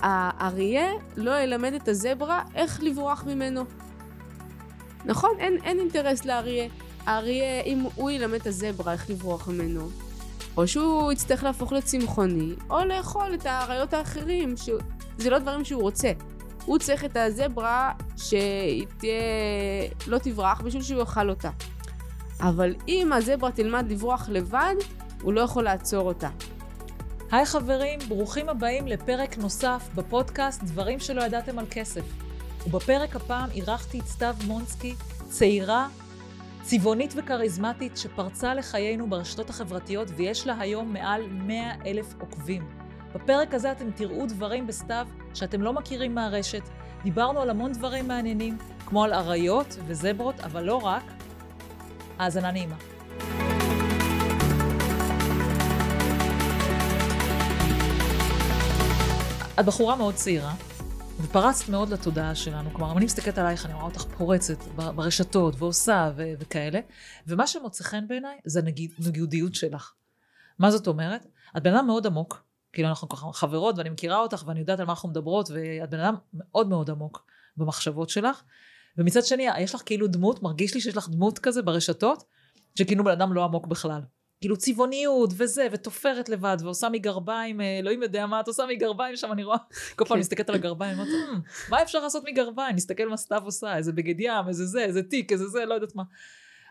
האריה לא ילמד את הזברה איך לברוח ממנו. נכון? אין, אין אינטרס לאריה. האריה, אם הוא ילמד את הזברה איך לברוח ממנו, או שהוא יצטרך להפוך לצמחוני, או לאכול את האריות האחרים, שזה לא דברים שהוא רוצה. הוא צריך את הזברה שהיא תהיה... לא תברח בשביל שהוא יאכל אותה. אבל אם הזברה תלמד לברוח לבד, הוא לא יכול לעצור אותה. היי חברים, ברוכים הבאים לפרק נוסף בפודקאסט דברים שלא ידעתם על כסף. ובפרק הפעם אירחתי את סתיו מונסקי, צעירה, צבעונית וכריזמטית שפרצה לחיינו ברשתות החברתיות ויש לה היום מעל 100 אלף עוקבים. בפרק הזה אתם תראו דברים בסתיו שאתם לא מכירים מהרשת. דיברנו על המון דברים מעניינים, כמו על אריות וזברות, אבל לא רק. האזנה נעימה. את בחורה מאוד צעירה, ופרצת מאוד לתודעה שלנו. כלומר, אם אני מסתכלת עלייך, אני רואה אותך פורצת ברשתות ועושה ו- וכאלה, ומה שמוצא חן בעיניי זה הנגיודיות שלך. מה זאת אומרת? את בן אדם מאוד עמוק, כאילו אנחנו ככה חברות ואני מכירה אותך ואני יודעת על מה אנחנו מדברות, ואת בן אדם מאוד מאוד עמוק במחשבות שלך, ומצד שני, יש לך כאילו דמות, מרגיש לי שיש לך דמות כזה ברשתות, שכאילו בן אדם לא עמוק בכלל. כאילו צבעוניות וזה, ותופרת לבד, ועושה מגרביים, אה, אלוהים יודע מה את עושה מגרביים שם, אני רואה, כל פעם כן. מסתכלת על הגרביים, אומרת, hmm, מה אפשר לעשות מגרביים? נסתכל מה סתיו עושה, איזה בגד ים, איזה זה, איזה תיק, איזה זה, לא יודעת מה.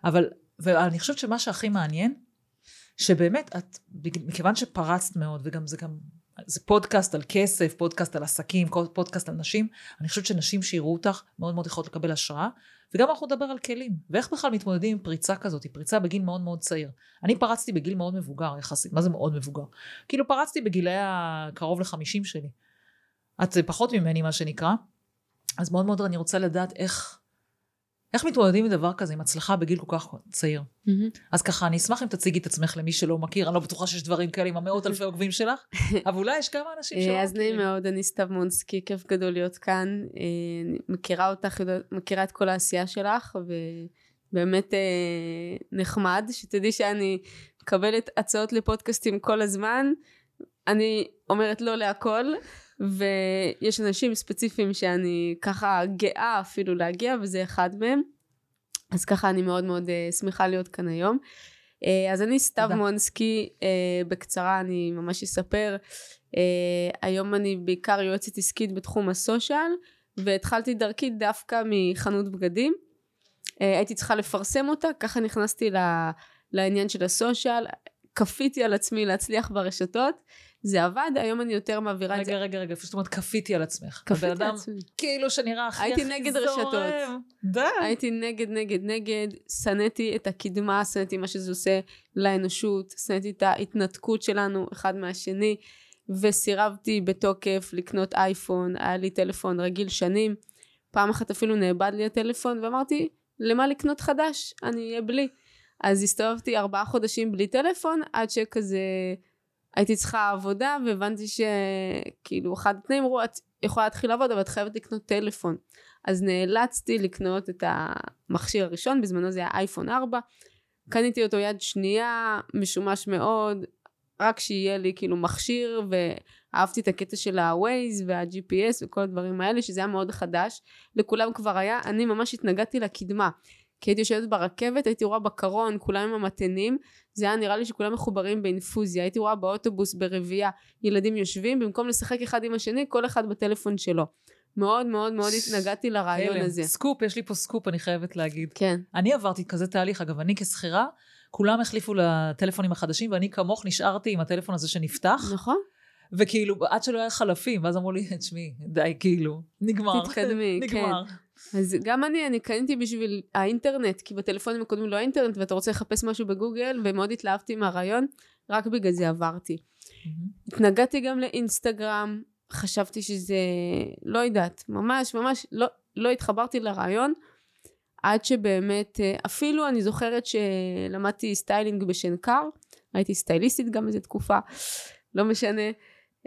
אבל, ואני חושבת שמה שהכי מעניין, שבאמת את, מכיוון שפרצת מאוד, וגם זה גם, זה פודקאסט על כסף, פודקאסט על עסקים, פודקאסט על נשים, אני חושבת שנשים שיראו אותך מאוד מאוד יכולות לקבל השראה, וגם אנחנו נדבר על כלים, ואיך בכלל מתמודדים עם פריצה כזאת, היא פריצה בגיל מאוד מאוד צעיר. אני פרצתי בגיל מאוד מבוגר יחסית, מה זה מאוד מבוגר? כאילו פרצתי בגילי הקרוב לחמישים שלי. את פחות ממני מה שנקרא, אז מאוד מאוד אני רוצה לדעת איך, איך מתמודדים עם דבר כזה, עם הצלחה בגיל כל כך צעיר? Mm-hmm. אז ככה, אני אשמח אם תציגי את עצמך למי שלא מכיר, אני לא בטוחה שיש דברים כאלה עם המאות אלפי עוקבים שלך, אבל אולי יש כמה אנשים שלא מכירים. אז נעים מאוד, אני סתיו מונסקי, כיף גדול להיות כאן. אה, אני מכירה אותך, מכירה את כל העשייה שלך, ובאמת אה, נחמד, שתדעי שאני מקבלת הצעות לפודקאסטים כל הזמן. אני אומרת לא להכל, ויש אנשים ספציפיים שאני ככה גאה אפילו להגיע וזה אחד מהם. אז ככה אני מאוד מאוד uh, שמחה להיות כאן היום. Uh, אז אני סתיו מונסקי, uh, בקצרה אני ממש אספר. Uh, היום אני בעיקר יועצת עסקית בתחום הסושיאל, והתחלתי דרכי דווקא מחנות בגדים. Uh, הייתי צריכה לפרסם אותה, ככה נכנסתי לעניין של הסושיאל, כפיתי על עצמי להצליח ברשתות. זה עבד, היום אני יותר מעבירה את זה. רגע, רגע, רגע, זאת אומרת, כפיתי על עצמך. כפיתי על עצמי. כאילו שנראה הכי הכי זורם. הייתי נגד רשתות. די. הייתי נגד, נגד, נגד. שנאתי את הקדמה, שנאתי מה שזה עושה לאנושות, שנאתי את ההתנתקות שלנו אחד מהשני, וסירבתי בתוקף לקנות אייפון, היה לי טלפון רגיל שנים. פעם אחת אפילו נאבד לי הטלפון, ואמרתי, למה לקנות חדש? אני אהיה בלי. אז הסתובבתי ארבעה חודשים בלי טלפון, עד שכזה... הייתי צריכה עבודה והבנתי שכאילו אחד התנאים אמרו את יכולה להתחיל לעבוד אבל את חייבת לקנות טלפון. אז נאלצתי לקנות את המכשיר הראשון בזמנו זה היה אייפון 4 קניתי אותו יד שנייה משומש מאוד רק שיהיה לי כאילו מכשיר ואהבתי את הקטע של ה-Waze וה-GPS וכל הדברים האלה שזה היה מאוד חדש. לכולם כבר היה אני ממש התנגדתי לקדמה כי הייתי יושבת ברכבת, הייתי רואה בקרון, כולם עם המתנים, זה היה נראה לי שכולם מחוברים באינפוזיה, הייתי רואה באוטובוס ברבייה, ילדים יושבים, במקום לשחק אחד עם השני, כל אחד בטלפון שלו. מאוד מאוד מאוד התנגדתי לרעיון הזה. סקופ, יש לי פה סקופ, אני חייבת להגיד. כן. אני עברתי כזה תהליך, אגב, אני כשכירה, כולם החליפו לטלפונים החדשים, ואני כמוך נשארתי עם הטלפון הזה שנפתח. נכון. וכאילו, עד שלא היה חלפים, ואז אמרו לי, תשמעי, די, כאילו, נגמר. תתקדמי, נגמר. כן. אז גם אני, אני קניתי בשביל האינטרנט, כי בטלפונים הקודמים לא היה אינטרנט, ואתה רוצה לחפש משהו בגוגל, ומאוד התלהבתי מהרעיון, רק בגלל זה עברתי. אמ-המ. התנגדתי גם לאינסטגרם, חשבתי שזה, לא יודעת, ממש ממש לא, לא התחברתי לרעיון, עד שבאמת, אה, אפילו אני זוכרת שלמדתי סטיילינג בשנקר, הייתי סטייליסטית גם איזה תקופה, לא משנה,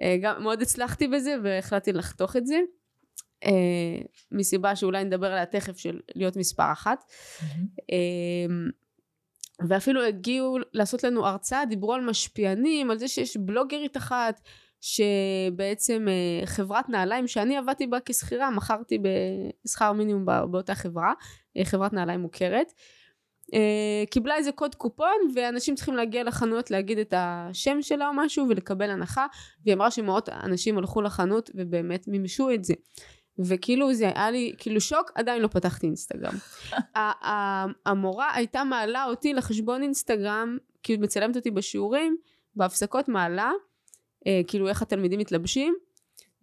אה, גם מאוד הצלחתי בזה והחלטתי לחתוך את זה. אה, מסיבה שאולי נדבר עליה תכף של להיות מספר אחת. אה, ואפילו הגיעו לעשות לנו הרצאה, דיברו על משפיענים, על זה שיש בלוגרית אחת שבעצם אה, חברת נעליים שאני עבדתי בה כשכירה, מכרתי בשכר מינימום באותה חברה, אה, חברת נעליים מוכרת. אה, קיבלה איזה קוד קופון ואנשים צריכים להגיע לחנויות להגיד את השם שלה או משהו ולקבל הנחה והיא אמרה שמאות אנשים הלכו לחנות ובאמת מימשו את זה וכאילו זה היה לי כאילו שוק עדיין לא פתחתי אינסטגרם. המורה הייתה מעלה אותי לחשבון אינסטגרם כאילו מצלמת אותי בשיעורים בהפסקות מעלה אה, כאילו איך התלמידים מתלבשים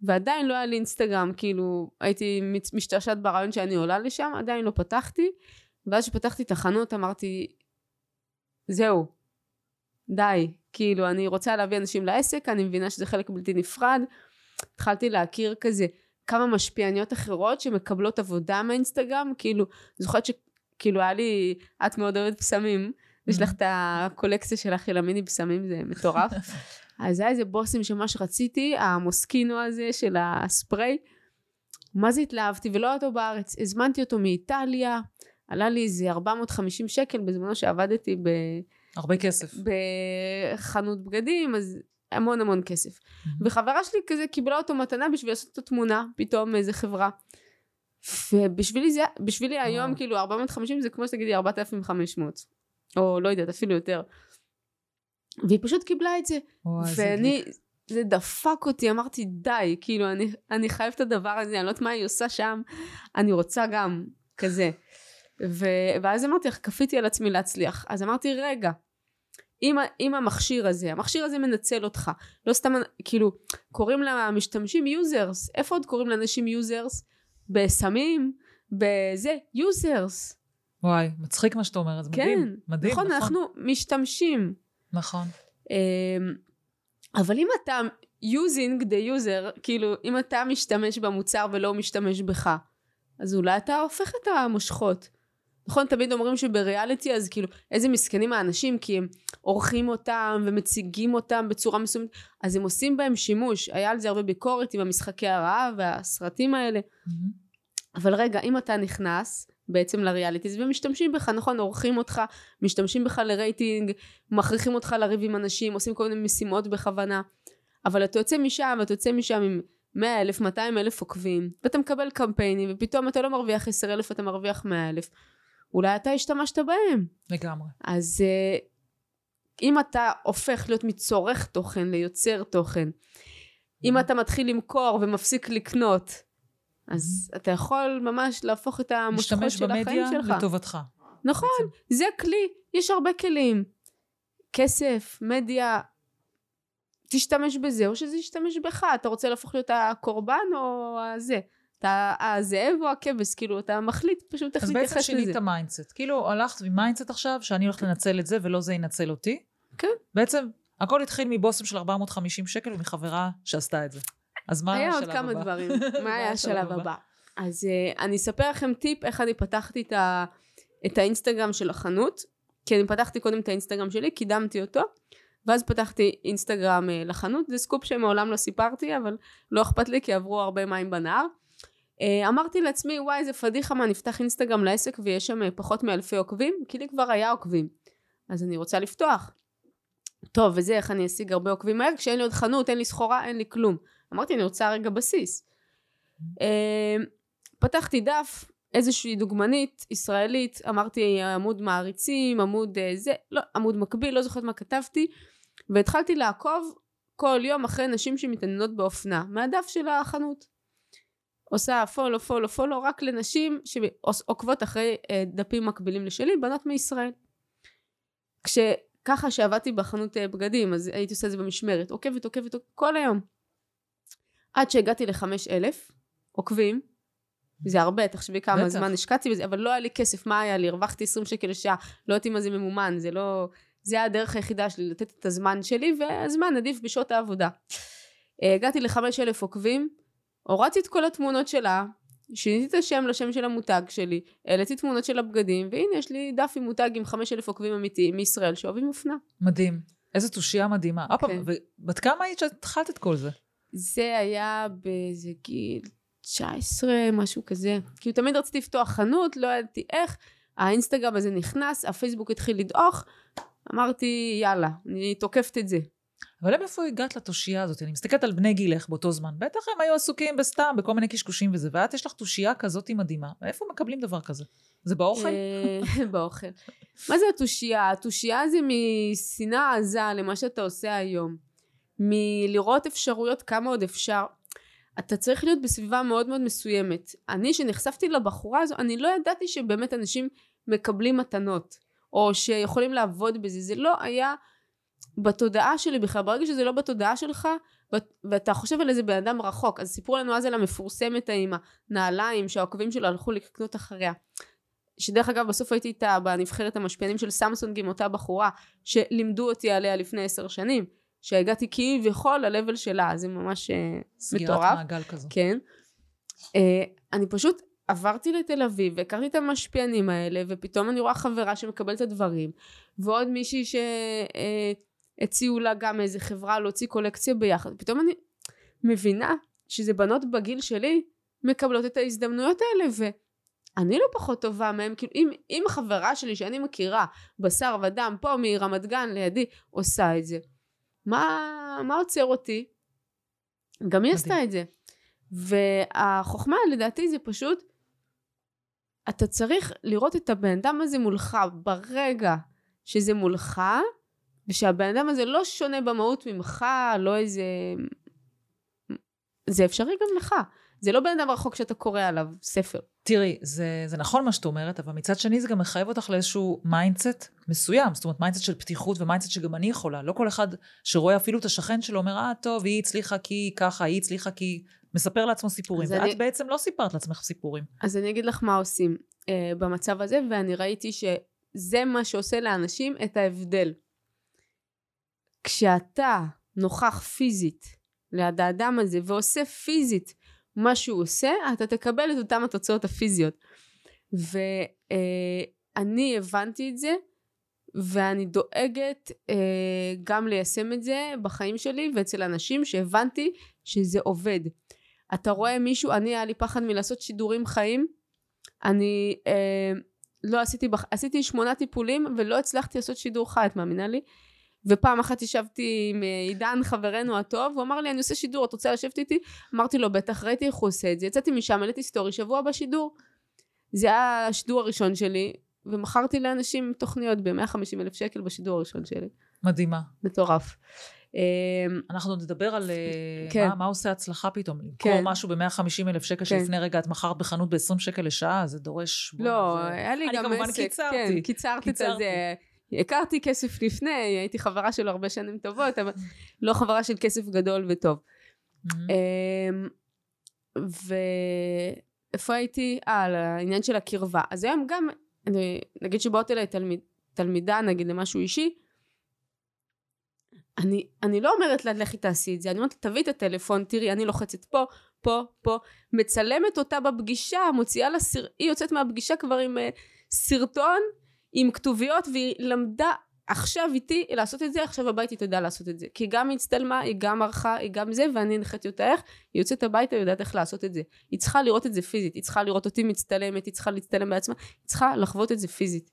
ועדיין לא היה לי אינסטגרם כאילו הייתי משתעשעת ברעיון שאני עולה לשם עדיין לא פתחתי ואז כשפתחתי את החנות אמרתי זהו די כאילו אני רוצה להביא אנשים לעסק אני מבינה שזה חלק בלתי נפרד. התחלתי להכיר כזה כמה משפיעניות אחרות שמקבלות עבודה מהאינסטגרם כאילו זוכרת שכאילו היה לי את מאוד אוהבת פסמים יש לך את הקולקציה שלך של המיני בשמים זה מטורף. אז היה איזה בושם שממש רציתי המוסקינו הזה של הספרי מה זה התלהבתי ולא אותו בארץ הזמנתי אותו מאיטליה עלה לי איזה 450 שקל בזמנו שעבדתי ב... הרבה כסף. בחנות בגדים, אז המון המון כסף. Mm-hmm. וחברה שלי כזה קיבלה אותו מתנה בשביל לעשות את התמונה, פתאום מאיזה חברה. ובשבילי זה, בשבילי היום כאילו 450 זה כמו שתגידי 4,500. או לא יודעת, אפילו יותר. והיא פשוט קיבלה את זה. ואני, זה דפק אותי, אמרתי די, כאילו אני, אני חייבת את הדבר הזה, אני לא יודעת מה היא עושה שם, אני רוצה גם כזה. ו... ואז אמרתי לך, כפיתי על עצמי להצליח. אז אמרתי, רגע, אם, אם המכשיר הזה, המכשיר הזה מנצל אותך, לא סתם, כאילו, קוראים למשתמשים users, איפה עוד קוראים לאנשים users? בסמים, בזה, users. וואי, מצחיק מה שאתה אומרת, זה כן, מדהים, מדהים, נכון. נכון, אנחנו משתמשים. נכון. אמ, אבל אם אתה using the user, כאילו, אם אתה משתמש במוצר ולא משתמש בך, אז אולי אתה הופך את המושכות. נכון תמיד אומרים שבריאליטי אז כאילו איזה מסכנים האנשים כי הם עורכים אותם ומציגים אותם בצורה מסוימת אז הם עושים בהם שימוש. היה על זה הרבה ביקורת עם המשחקי הרעב והסרטים האלה. mm-hmm. אבל רגע אם אתה נכנס בעצם לריאליטיז ומשתמשים בך נכון עורכים אותך משתמשים בך לרייטינג מכריחים אותך לריב עם אנשים עושים כל מיני משימות בכוונה אבל אתה יוצא משם ואתה יוצא משם עם 100 אלף 200 אלף עוקבים ואתה מקבל קמפיינים ופתאום אתה לא מרוויח 10 אלף אתה מרוויח 100 אלף אולי אתה השתמשת בהם. לגמרי. אז uh, אם אתה הופך להיות מצורך תוכן ליוצר תוכן, אם mm-hmm. אתה מתחיל למכור ומפסיק לקנות, אז mm-hmm. אתה יכול ממש להפוך את המושכות של החיים שלך. להשתמש במדיה לטובתך. נכון, בעצם. זה כלי, יש הרבה כלים. כסף, מדיה, תשתמש בזה או שזה ישתמש בך, אתה רוצה להפוך להיות הקורבן או הזה. אתה הזאב או הכבש, כאילו, אתה מחליט פשוט איך להתייחס לזה. אז בעצם שינית mindset. כאילו, הלכת עם mindset עכשיו, שאני הולכת לנצל את זה ולא זה ינצל אותי. כן. בעצם, הכל התחיל מבושם של 450 שקל ומחברה שעשתה את זה. אז מה היה השלב הבא? היה עוד כמה דברים. מה היה השלב הבא? אז אה, אני אספר לכם טיפ איך אני פתחתי את, ה, את האינסטגרם של החנות. כי אני פתחתי קודם את האינסטגרם שלי, קידמתי אותו. ואז פתחתי אינסטגרם אה, לחנות, זה סקופ שמעולם לא סיפרתי, אבל לא אכפת לי כי עברו הרבה מים בנהר. אה, אמרתי לעצמי וואי איזה פדיחה מה נפתח אינסטגרם לעסק ויש שם אה, פחות מאלפי עוקבים? כי לי כבר היה עוקבים. אז אני רוצה לפתוח. טוב וזה איך אני אשיג הרבה עוקבים מהר? כשאין לי עוד חנות אין לי סחורה אין לי כלום. אמרתי אני רוצה רגע בסיס. אה, פתחתי דף איזושהי דוגמנית ישראלית אמרתי עמוד מעריצים עמוד זה לא עמוד מקביל לא זוכרת מה כתבתי. והתחלתי לעקוב כל יום אחרי נשים שמתעניינות באופנה מהדף של החנות עושה פולו פולו פולו רק לנשים שעוקבות אחרי אה, דפים מקבילים לשלי בנות מישראל. כשככה שעבדתי בחנות אה, בגדים אז הייתי עושה את זה במשמרת. עוקבת עוקבת כל היום. עד שהגעתי לחמש אלף עוקבים זה הרבה תחשבי כמה בטח. זמן השקעתי בזה אבל לא היה לי כסף מה היה לי? הרווחתי 20 שקל לשעה לא יודעת אם זה ממומן זה לא זה היה הדרך היחידה שלי לתת את הזמן שלי והזמן עדיף בשעות העבודה. אה, הגעתי לחמש אלף עוקבים הורדתי את כל התמונות שלה, שיניתי את השם לשם של המותג שלי, העליתי תמונות של הבגדים, והנה יש לי דף עם מותג עם חמש אלף עוקבים אמיתיים מישראל שאוהבים אופנה. מדהים. איזה תושייה מדהימה. כן. ובת כמה היית שהתחלת את כל זה? זה היה באיזה גיל 19, משהו כזה. כאילו תמיד רציתי לפתוח חנות, לא ידעתי איך. האינסטגרם הזה נכנס, הפייסבוק התחיל לדעוך, אמרתי יאללה, אני תוקפת את זה. אבל איפה הגעת לתושייה הזאת? אני מסתכלת על בני גילך באותו זמן. בטח הם היו עסוקים בסתם, בכל מיני קשקושים וזה, ואת יש לך תושייה כזאת מדהימה. איפה מקבלים דבר כזה? זה באוכל? אה, באוכל. מה זה התושייה? התושייה זה משנאה עזה למה שאתה עושה היום. מלראות אפשרויות כמה עוד אפשר. אתה צריך להיות בסביבה מאוד מאוד מסוימת. אני, שנחשפתי לבחורה הזו, אני לא ידעתי שבאמת אנשים מקבלים מתנות, או שיכולים לעבוד בזה. זה לא היה בתודעה שלי בכלל. ברגע שזה לא בתודעה שלך, ואתה חושב על איזה בן אדם רחוק, אז סיפרו לנו אז על המפורסמת עם הנעליים שהעוקבים שלו הלכו לקנות אחריה. שדרך אגב בסוף הייתי איתה בנבחרת המשפיענים של סמסונג עם אותה בחורה שלימדו אותי עליה לפני עשר שנים שהגעתי כביכול ללבל שלה זה ממש uh, סגירת מטורף. סגירת מעגל כזו. כן. Uh, אני פשוט עברתי לתל אביב והכרתי את המשפיענים האלה ופתאום אני רואה חברה שמקבלת את הדברים ועוד מישהי שהציעו uh, לה גם איזה חברה להוציא קולקציה ביחד פתאום אני מבינה שזה בנות בגיל שלי מקבלות את ההזדמנויות האלה ו... אני לא פחות טובה מהם, כאילו אם, אם חברה שלי שאני מכירה, בשר ודם, פה מרמת גן לידי, עושה את זה, מה, מה עוצר אותי? גם היא עשתה את זה. והחוכמה לדעתי זה פשוט, אתה צריך לראות את הבן אדם הזה מולך ברגע שזה מולך, ושהבן אדם הזה לא שונה במהות ממך, לא איזה... זה אפשרי גם לך. זה לא בן אדם רחוק שאתה קורא עליו ספר. תראי, זה, זה נכון מה שאת אומרת, אבל מצד שני זה גם מחייב אותך לאיזשהו mindset מסוים. זאת אומרת, mindset של פתיחות ו mindset שגם אני יכולה. לא כל אחד שרואה אפילו את השכן שלו אומר, אה, טוב, היא הצליחה כי ככה, היא הצליחה כי... מספר לעצמו סיפורים. ואת אני... בעצם לא סיפרת לעצמך סיפורים. אז אני אגיד לך מה עושים uh, במצב הזה, ואני ראיתי שזה מה שעושה לאנשים את ההבדל. כשאתה נוכח פיזית ליד האדם הזה ועושה פיזית מה שהוא עושה, אתה תקבל את אותם התוצאות הפיזיות. ואני אה, הבנתי את זה, ואני דואגת אה, גם ליישם את זה בחיים שלי ואצל אנשים שהבנתי שזה עובד. אתה רואה מישהו, אני היה לי פחד מלעשות שידורים חיים, אני אה, לא עשיתי, בח... עשיתי שמונה טיפולים ולא הצלחתי לעשות שידור חי, את מאמינה לי? ופעם אחת ישבתי עם אה, עידן חברנו הטוב, הוא אמר לי אני עושה שידור, את רוצה לשבת איתי? אמרתי לו בטח, ראיתי איך הוא עושה את זה, יצאתי משם, העליתי סטורי, שבוע בשידור. זה היה השידור הראשון שלי, ומכרתי לאנשים תוכניות ב-150 אלף שקל בשידור הראשון שלי. מדהימה. מטורף. אמ, אנחנו נדבר על אה, כן. מה, מה עושה הצלחה פתאום. למכור כן. משהו ב-150 אלף שקל כן. שלפני רגע את מכרת בחנות ב-20 שקל לשעה, זה דורש... לא, זה... היה לי גם עסק. אני כמובן קיצרתי. כן, קיצרתי את זה. הכרתי כסף לפני, הייתי חברה שלו הרבה שנים טובות, אבל לא חברה של כסף גדול וטוב. אמ, ואיפה הייתי? אה, על העניין של הקרבה. אז היום גם, נגיד שבאות אליי תלמיד, תלמידה, נגיד למשהו אישי, אני, אני לא אומרת לה לכי תעשי את זה, אני אומרת תביאי את הטלפון, תראי אני לוחצת פה, פה, פה, מצלמת אותה בפגישה, מוציאה לה סר... היא יוצאת מהפגישה כבר עם uh, סרטון עם כתוביות והיא למדה עכשיו איתי לעשות את זה, עכשיו הביתה היא תדע לעשות את זה. כי גם היא הצטלמה, היא גם ערכה, היא גם זה, ואני הנחיתי אותה איך, היא יוצאת הביתה, היא יודעת איך לעשות את זה. היא צריכה לראות את זה פיזית, היא צריכה לראות אותי מצטלמת, היא צריכה להצטלם בעצמה, היא צריכה לחוות את זה פיזית.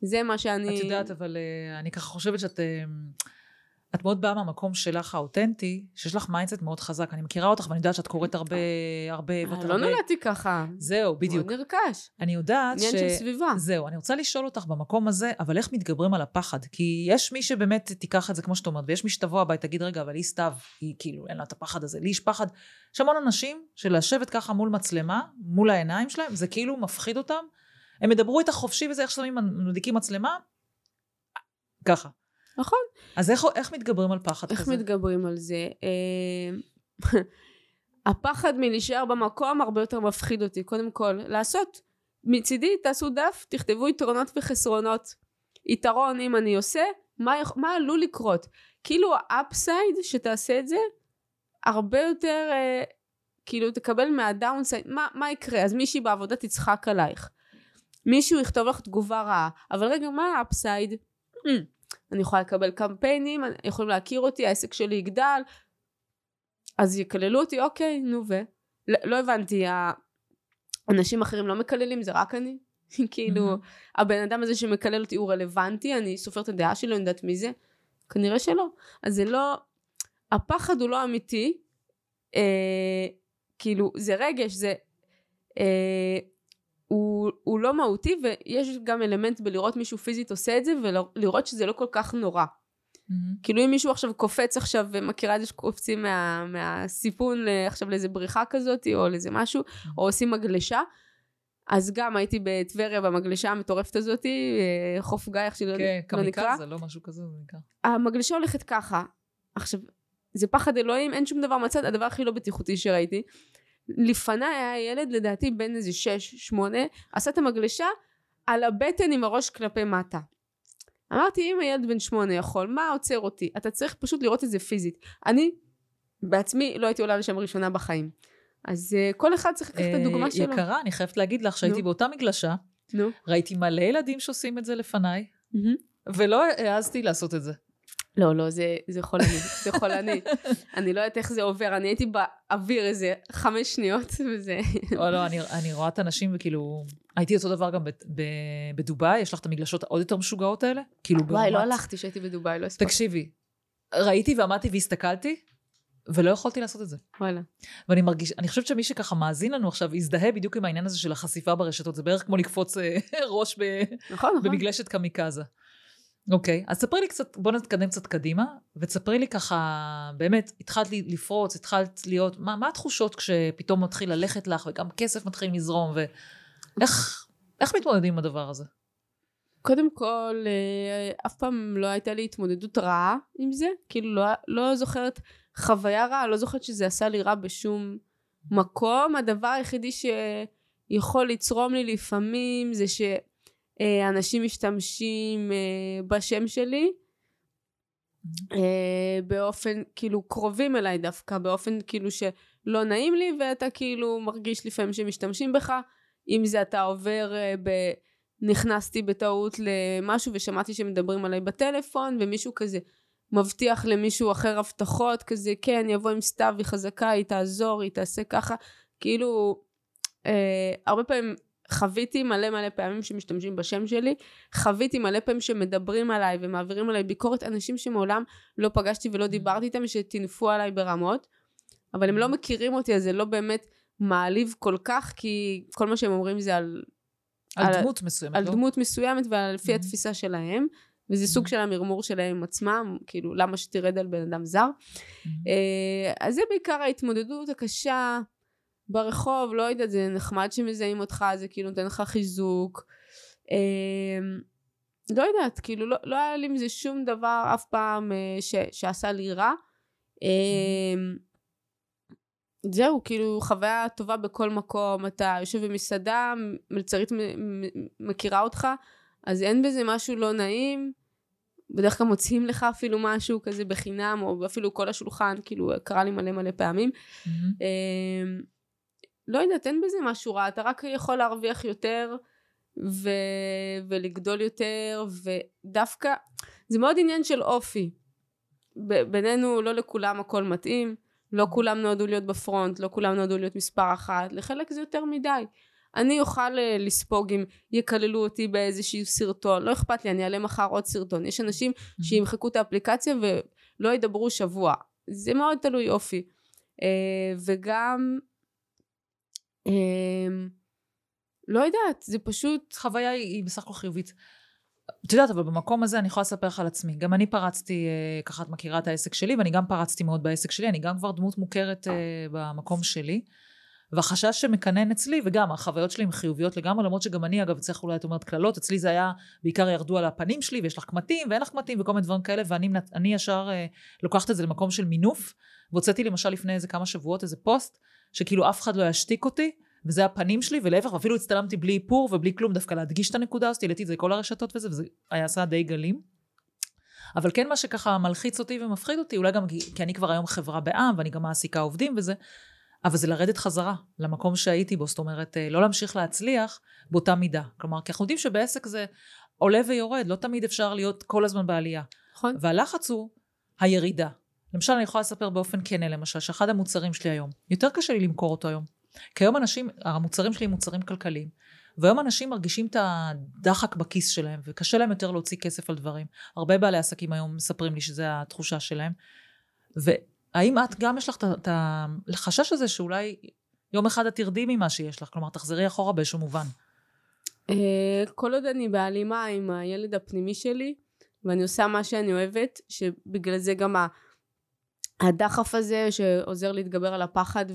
זה מה שאני... את יודעת, אבל אה, אני ככה חושבת שאת... אה... את מאוד באה מהמקום שלך האותנטי, שיש לך mindset מאוד חזק. אני מכירה אותך ואני יודעת שאת קוראת הרבה, הרבה, ואת לא נולדתי ככה. זהו, בדיוק. מאוד נרכש. אני יודעת ש... עניין של סביבה. זהו, אני רוצה לשאול אותך במקום הזה, אבל איך מתגברים על הפחד? כי יש מי שבאמת תיקח את זה כמו שאת אומרת, ויש מי שתבוא הביתה, תגיד, רגע, אבל היא סתיו, היא כאילו, אין לה את הפחד הזה. לי יש פחד. יש המון אנשים שלשבת ככה מול מצלמה, מול העיניים שלהם, זה כאילו מפחיד אותם. הם ידברו איתך חופשי וזה, איך שמים, מדליקים מצלמה, ככה. נכון. אז איך, איך מתגברים על פחד איך כזה? איך מתגברים על זה? אה, הפחד מלהישאר במקום הרבה יותר מפחיד אותי. קודם כל, לעשות. מצידי תעשו דף, תכתבו יתרונות וחסרונות. יתרון אם אני עושה, מה, מה עלול לקרות? כאילו ה upside שתעשה את זה, הרבה יותר, אה, כאילו תקבל מה downside, מה, מה יקרה? אז מישהי בעבודה תצחק עלייך. מישהו יכתוב לך תגובה רעה, אבל רגע, מה ה upside? אני יכולה לקבל קמפיינים, יכולים להכיר אותי, העסק שלי יגדל, אז יקללו אותי, אוקיי, נו ו... לא, לא הבנתי, אנשים אחרים לא מקללים, זה רק אני? כאילו. הבן אדם הזה שמקלל אותי הוא רלוונטי, אני סופרת את הדעה שלו, אני יודעת מי זה? כנראה שלא. אז זה לא, הפחד הוא לא אמיתי, אה, כאילו זה רגש, זה... אה, הוא, הוא לא מהותי ויש גם אלמנט בלראות מישהו פיזית עושה את זה ולראות שזה לא כל כך נורא. Mm-hmm. כאילו אם מישהו עכשיו קופץ עכשיו ומכירה את זה שקופצים מה, מהסיפון עכשיו לאיזה בריכה כזאת או לאיזה משהו mm-hmm. או עושים מגלשה אז גם הייתי בטבריה במגלשה המטורפת הזאת אה, חוף גיא איך שלא כן, לא נקרא. זה לא משהו כזה זה נקרא. המגלשה הולכת ככה עכשיו זה פחד אלוהים אין שום דבר מצד הדבר הכי לא בטיחותי שראיתי לפניי היה ילד לדעתי בן איזה שש שמונה עשה את המגלשה על הבטן עם הראש כלפי מטה. אמרתי אם הילד בן שמונה יכול מה עוצר אותי? אתה צריך פשוט לראות את זה פיזית. אני בעצמי לא הייתי עולה לשם ראשונה בחיים. אז uh, כל אחד צריך לקחת את הדוגמה שלו. יקרה אני חייבת להגיד לך שהייתי באותה מגלשה. ראיתי מלא ילדים שעושים את זה לפניי ולא העזתי לעשות את זה לא, לא, זה, זה חולני, זה חולני. אני לא יודעת איך זה עובר, אני הייתי באוויר איזה חמש שניות, וזה... לא, לא, אני, אני רואה את הנשים וכאילו... הייתי אותו דבר גם בדובאי, יש לך את המגלשות העוד יותר משוגעות האלה? כאילו ברמת... וואי, לא הלכתי שהייתי בדובאי, לא הספקתי. תקשיבי, ראיתי ועמדתי והסתכלתי, ולא יכולתי לעשות את זה. וואלה. ואני מרגיש, אני חושבת שמי שככה מאזין לנו עכשיו, יזדהה בדיוק עם העניין הזה של החשיפה ברשתות, זה בערך כמו לקפוץ אה, ראש ב... נכון, נכון. במגלשת קמיקזה. אוקיי, אז ספרי לי קצת, בוא נתקדם קצת קדימה, ותספרי לי ככה, באמת, התחלת לפרוץ, התחלת להיות, מה, מה התחושות כשפתאום מתחיל ללכת לך, וגם כסף מתחיל לזרום, ואיך איך מתמודדים עם הדבר הזה? קודם כל, אה, אף פעם לא הייתה לי התמודדות רעה עם זה, כאילו לא, לא זוכרת חוויה רעה, לא זוכרת שזה עשה לי רע בשום מקום, הדבר היחידי שיכול לצרום לי לפעמים זה ש... אה, אנשים משתמשים אה, בשם שלי אה, באופן כאילו קרובים אליי דווקא באופן כאילו שלא נעים לי ואתה כאילו מרגיש לפעמים שמשתמשים בך. אם זה אתה עובר ב... נכנסתי בטעות למשהו ושמעתי שמדברים עליי בטלפון ומישהו כזה מבטיח למישהו אחר הבטחות כזה כן יבוא עם סתיו היא חזקה היא תעזור היא תעשה ככה. כאילו אה, הרבה פעמים חוויתי מלא מלא פעמים שמשתמשים בשם שלי, חוויתי מלא פעמים שמדברים עליי ומעבירים עליי ביקורת אנשים שמעולם לא פגשתי ולא דיברתי איתם ושטינפו עליי ברמות, אבל הם לא מכירים אותי אז זה לא באמת מעליב כל כך כי כל מה שהם אומרים זה על... על, על דמות מסוימת, על לא? דמות מסוימת ולפי mm-hmm. התפיסה שלהם. וזה סוג mm-hmm. של המרמור שלהם עצמם, כאילו למה שתרד על בן אדם זר. Mm-hmm. אז זה בעיקר ההתמודדות הקשה ברחוב, לא יודעת, זה נחמד שמזהים אותך, זה כאילו נותן לך חיזוק. אה, לא יודעת, כאילו לא, לא היה לי מזה שום דבר אף פעם אה, ש, שעשה לי רע. אה, זהו, כאילו חוויה טובה בכל מקום, אתה יושב במסעדה, מלצרית מכירה אותך, אז אין בזה משהו לא נעים. בדרך כלל מוצאים לך אפילו משהו כזה בחינם, או אפילו כל השולחן, כאילו קרה לי מלא מלא פעמים. Mm-hmm. לא יודעת, אין בזה משהו רע, אתה רק יכול להרוויח יותר ו... ולגדול יותר, ודווקא, זה מאוד עניין של אופי. ב- בינינו, לא לכולם הכל מתאים, לא כולם נועדו להיות בפרונט, לא כולם נועדו להיות מספר אחת, לחלק זה יותר מדי. אני אוכל אה, לספוג אם יקללו אותי באיזשהו סרטון, לא אכפת לי, אני אעלה מחר עוד סרטון. יש אנשים שימחקו את האפליקציה ולא ידברו שבוע. זה מאוד תלוי אופי. אה, וגם לא יודעת, זה פשוט... חוויה היא בסך הכל חיובית. את יודעת, אבל במקום הזה אני יכולה לספר לך על עצמי. גם אני פרצתי, אה, ככה את מכירה את העסק שלי, ואני גם פרצתי מאוד בעסק שלי, אני גם כבר דמות מוכרת אה, במקום שלי. והחשש שמקנן אצלי, וגם החוויות שלי הן חיוביות לגמרי, למרות שגם אני, אגב, אצלך אולי את אומרת קללות, אצלי זה היה, בעיקר ירדו על הפנים שלי, ויש לך קמטים, ואין לך קמטים, וכל מיני דברים כאלה, ואני ישר אה, לוקחת את זה למקום של מינוף, והוצאתי למשל לפני איזה כמה שבועות איזה פוסט, שכאילו אף אחד לא ישתיק אותי, וזה הפנים שלי, ולהפך, ואפילו הצטלמתי בלי איפור ובלי כלום, דווקא להדגיש את הנקודה הזאת, העליתי את זה לכל הרשתות וזה, וזה היה עשה די גלים. אבל כן מה שככה מלחיץ אותי ומפחיד אותי, אולי גם כי, אני כבר היום חברה בעם, ואני גם מעסיקה עובדים וזה, אבל זה לרדת חזרה למקום שהייתי בו, זאת אומרת, אה, לא להמשיך להצליח באותה מידה. כלומר, כי אנחנו יודעים שבעסק זה עולה ויורד, לא תמיד אפשר להיות כל הזמן בעלייה. נכון. והלחץ הוא הירידה. למשל, אני יכולה לספר באופן כן, למשל, שאחד המוצרים שלי היום, יותר קשה לי למכור אותו היום. כי היום אנשים, המוצרים שלי הם מוצרים כלכליים, והיום אנשים מרגישים את הדחק בכיס שלהם, וקשה להם יותר להוציא כסף על דברים. הרבה בעלי עסקים היום מספרים לי שזו התחושה שלהם. האם את גם יש לך את החשש הזה שאולי יום אחד את תרדי ממה שיש לך? כלומר, תחזרי אחורה באיזשהו מובן. אה, כל עוד אני בהלימה עם הילד הפנימי שלי, ואני עושה מה שאני אוהבת, שבגלל זה גם הדחף הזה שעוזר להתגבר על הפחד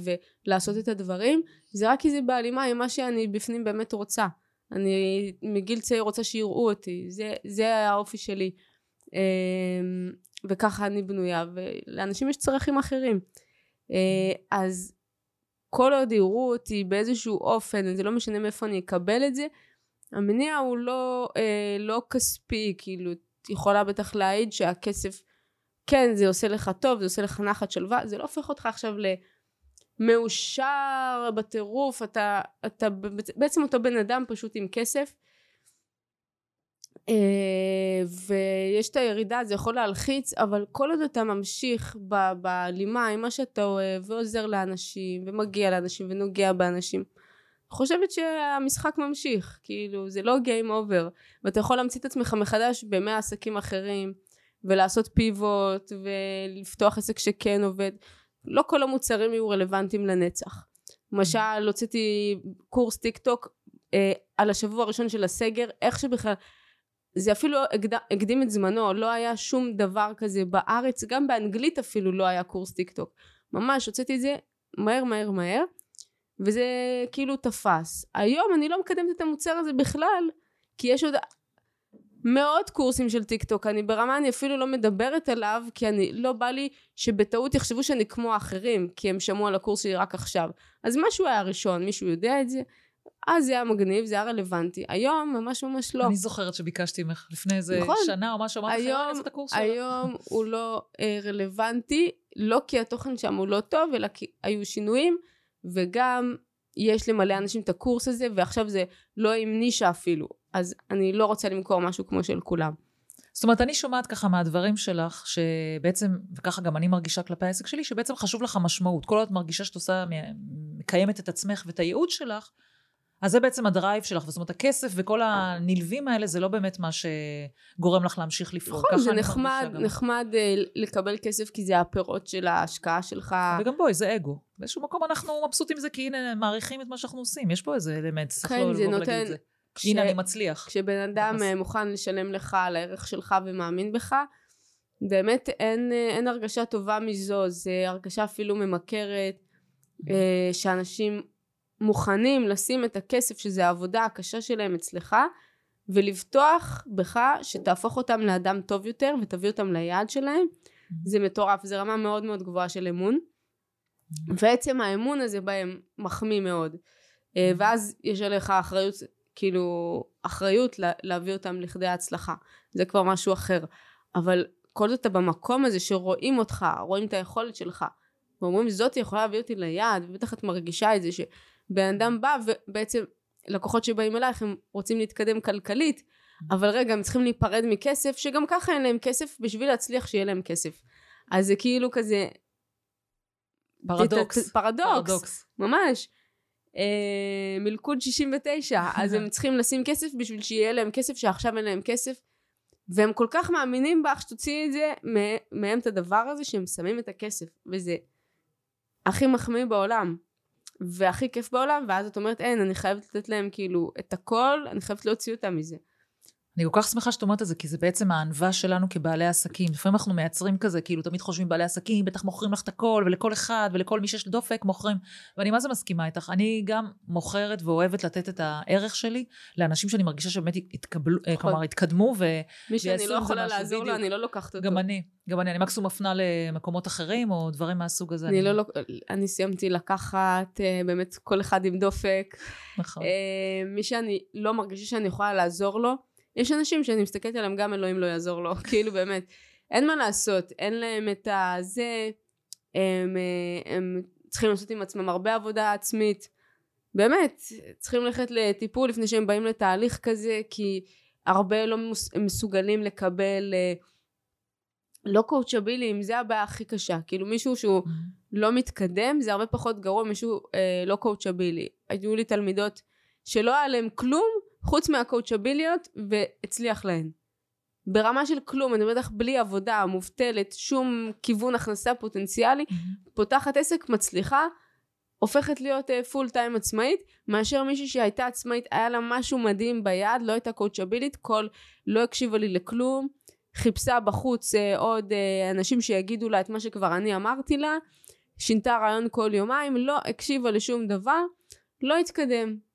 ולעשות את הדברים, זה רק כי זה בהלימה עם מה שאני בפנים באמת רוצה. אני מגיל צעיר רוצה שיראו אותי, זה, זה האופי שלי. אמ, וככה אני בנויה, ולאנשים יש צרכים אחרים. אה, אז כל עוד יראו אותי באיזשהו אופן, זה לא משנה מאיפה אני אקבל את זה, המניע הוא לא, אה, לא כספי, כאילו, את יכולה בטח להעיד שהכסף, כן, זה עושה לך טוב, זה עושה לך נחת שלווה, זה לא הופך אותך עכשיו למאושר בטירוף, אתה, אתה בעצם אותו בן אדם פשוט עם כסף. אה, ויש את הירידה, זה יכול להלחיץ, אבל כל עוד אתה ממשיך בהלימה עם מה שאתה אוהב, ועוזר לאנשים, ומגיע לאנשים, ונוגע באנשים, חושבת שהמשחק ממשיך, כאילו זה לא game over, ואתה יכול להמציא את עצמך מחדש במאה עסקים אחרים, ולעשות pivot, ולפתוח עסק שכן עובד. לא כל המוצרים יהיו רלוונטיים לנצח. למשל, הוצאתי קורס טיק טוק אה, על השבוע הראשון של הסגר, איך שבכלל, זה אפילו הקדים את זמנו, לא היה שום דבר כזה בארץ, גם באנגלית אפילו לא היה קורס טיק טוק. ממש, הוצאתי את זה מהר מהר מהר. וזה כאילו תפס. היום אני לא מקדמת את המוצר הזה בכלל, כי יש עוד מאות קורסים של טיק טוק, אני ברמה, אני אפילו לא מדברת עליו, כי אני, לא בא לי שבטעות יחשבו שאני כמו האחרים, כי הם שמעו על הקורס שלי רק עכשיו. אז משהו היה ראשון, מישהו יודע את זה? אז זה היה מגניב, זה היה רלוונטי. היום ממש ממש לא. אני זוכרת שביקשתי ממך לפני איזה נכון. שנה או משהו, אמרתי לך, את הקורס שלך. היום הוא לא אה, רלוונטי, לא כי התוכן שם הוא לא טוב, אלא כי היו שינויים. וגם יש למלא אנשים את הקורס הזה ועכשיו זה לא עם נישה אפילו אז אני לא רוצה למכור משהו כמו של כולם. זאת אומרת אני שומעת ככה מהדברים שלך שבעצם וככה גם אני מרגישה כלפי העסק שלי שבעצם חשוב לך משמעות כל עוד מרגישה שאת עושה מקיימת את עצמך ואת הייעוד שלך אז זה בעצם הדרייב שלך, זאת אומרת הכסף וכל הנלווים האלה זה לא באמת מה שגורם לך להמשיך לפעול. נכון, זה נחמד, נחמד אה, לקבל כסף כי זה הפירות של ההשקעה שלך. וגם בואי, זה אגו. באיזשהו מקום אנחנו מבסוטים מזה כי הנה מעריכים את מה שאנחנו עושים, יש פה איזה אלמנט, צריך כן, לא לבוא ולהגיד את זה. כש... הנה אני מצליח. כשבן אדם תכנס. אה, מוכן לשלם לך על הערך שלך ומאמין בך, באמת אין, אה, אין הרגשה טובה מזו, זה הרגשה אפילו ממכרת, שאנשים מוכנים לשים את הכסף שזה העבודה הקשה שלהם אצלך ולבטוח בך שתהפוך אותם לאדם טוב יותר ותביא אותם ליעד שלהם mm-hmm. זה מטורף זה רמה מאוד מאוד גבוהה של אמון mm-hmm. ועצם האמון הזה בהם מחמיא מאוד אה, mm-hmm. ואז יש עליך אחריות כאילו אחריות להביא אותם לכדי ההצלחה. זה כבר משהו אחר. אבל כל זאת במקום הזה שרואים אותך רואים את היכולת שלך ואומרים זאת יכולה להביא אותי ליעד ובטח את מרגישה את זה ש... בן אדם בא ובעצם לקוחות שבאים אלייך הם רוצים להתקדם כלכלית אבל רגע הם צריכים להיפרד מכסף שגם ככה אין להם כסף בשביל להצליח שיהיה להם כסף. אז זה כאילו כזה פרדוקס. פרדוקס, פרדוקס. ממש אה, מלכוד 69 אז הם צריכים לשים כסף בשביל שיהיה להם כסף שעכשיו אין להם כסף. והם כל כך מאמינים בך שתוציאי את זה מהם את הדבר הזה שהם שמים את הכסף. וזה הכי מחמיא בעולם והכי כיף בעולם, ואז את אומרת, אין, אני חייבת לתת להם כאילו את הכל, אני חייבת להוציא אותם מזה. אני כל כך שמחה שאת אומרת את זה, כי זה בעצם הענווה שלנו כבעלי עסקים. לפעמים אנחנו מייצרים כזה, כאילו תמיד חושבים בעלי עסקים, בטח מוכרים לך את הכל, ולכל אחד, ולכל מי שיש דופק מוכרים. ואני מה זה מסכימה איתך. אני גם מוכרת ואוהבת לתת את הערך שלי לאנשים שאני מרגישה שבאמת התקבלו, אה, נכון. כלומר התקדמו ו... מי שאני לא יכולה לעזור לו, אני לא לוקחת אותו. גם אני. גם אני. אני מקסימום מפנה למקומות אחרים, או דברים מהסוג הזה. אני, אני... לא, אני סיימתי לקחת אה, באמת כל אחד עם דופק. נכון. אה, מי שאני לא מרגישה שאני יכולה לעזור לו, יש אנשים שאני מסתכלת עליהם גם אלוהים לא יעזור לו כאילו באמת. אין מה לעשות אין להם את הזה הם, אה, הם צריכים לעשות עם עצמם הרבה עבודה עצמית. באמת צריכים ללכת לטיפול לפני שהם באים לתהליך כזה כי הרבה לא מסוגלים לקבל אה, לא קואוצ'בילים זה הבעיה הכי קשה. כאילו מישהו שהוא mm-hmm. לא מתקדם זה הרבה פחות גרוע מישהו אה, לא קואוצ'בילי. היו לי תלמידות שלא היה להם כלום חוץ מהקואוצ'ביליות והצליח להן ברמה של כלום, אני לך בלי עבודה, מובטלת, שום כיוון הכנסה פוטנציאלי, mm-hmm. פותחת עסק, מצליחה, הופכת להיות פול uh, טיים עצמאית, מאשר מישהי שהייתה עצמאית, היה לה משהו מדהים ביד, לא הייתה קואוצ'בילית, כל, לא הקשיבה לי לכלום, חיפשה בחוץ uh, עוד uh, אנשים שיגידו לה את מה שכבר אני אמרתי לה, שינתה רעיון כל יומיים, לא הקשיבה לשום דבר, לא התקדם.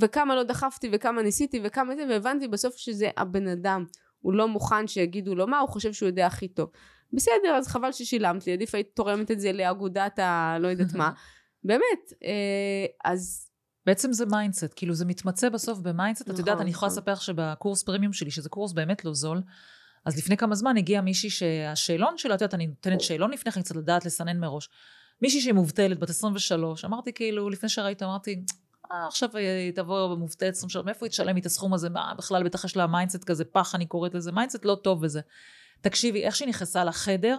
וכמה לא דחפתי וכמה ניסיתי וכמה זה, והבנתי בסוף שזה הבן אדם. הוא לא מוכן שיגידו לו מה, הוא חושב שהוא יודע הכי טוב. בסדר, אז חבל ששילמת לי, עדיף היית תורמת את זה לאגודת ה... לא יודעת מה. באמת, אה, אז... בעצם זה mindset, כאילו זה מתמצה בסוף ב mindset. נכון, את יודעת, אני יכולה נכון. לספר לך שבקורס פרימיום שלי, שזה קורס באמת לא זול, אז לפני כמה זמן הגיעה מישהי שהשאלון שלה, את יודעת, אני נותנת שאלון לפני כן, קצת לדעת לסנן מראש. מישהי שהיא מובטלת, בת 23, אמרתי כאילו, לפני שראית, אמרתי, אה, עכשיו היא תבוא המובטלת 23, מאיפה היא תשלם לי את הסכום הזה? מה, בכלל בטח יש לה mindset כזה, פח אני קוראת לזה, mindset לא טוב וזה. תקשיבי, איך שהיא נכנסה לחדר,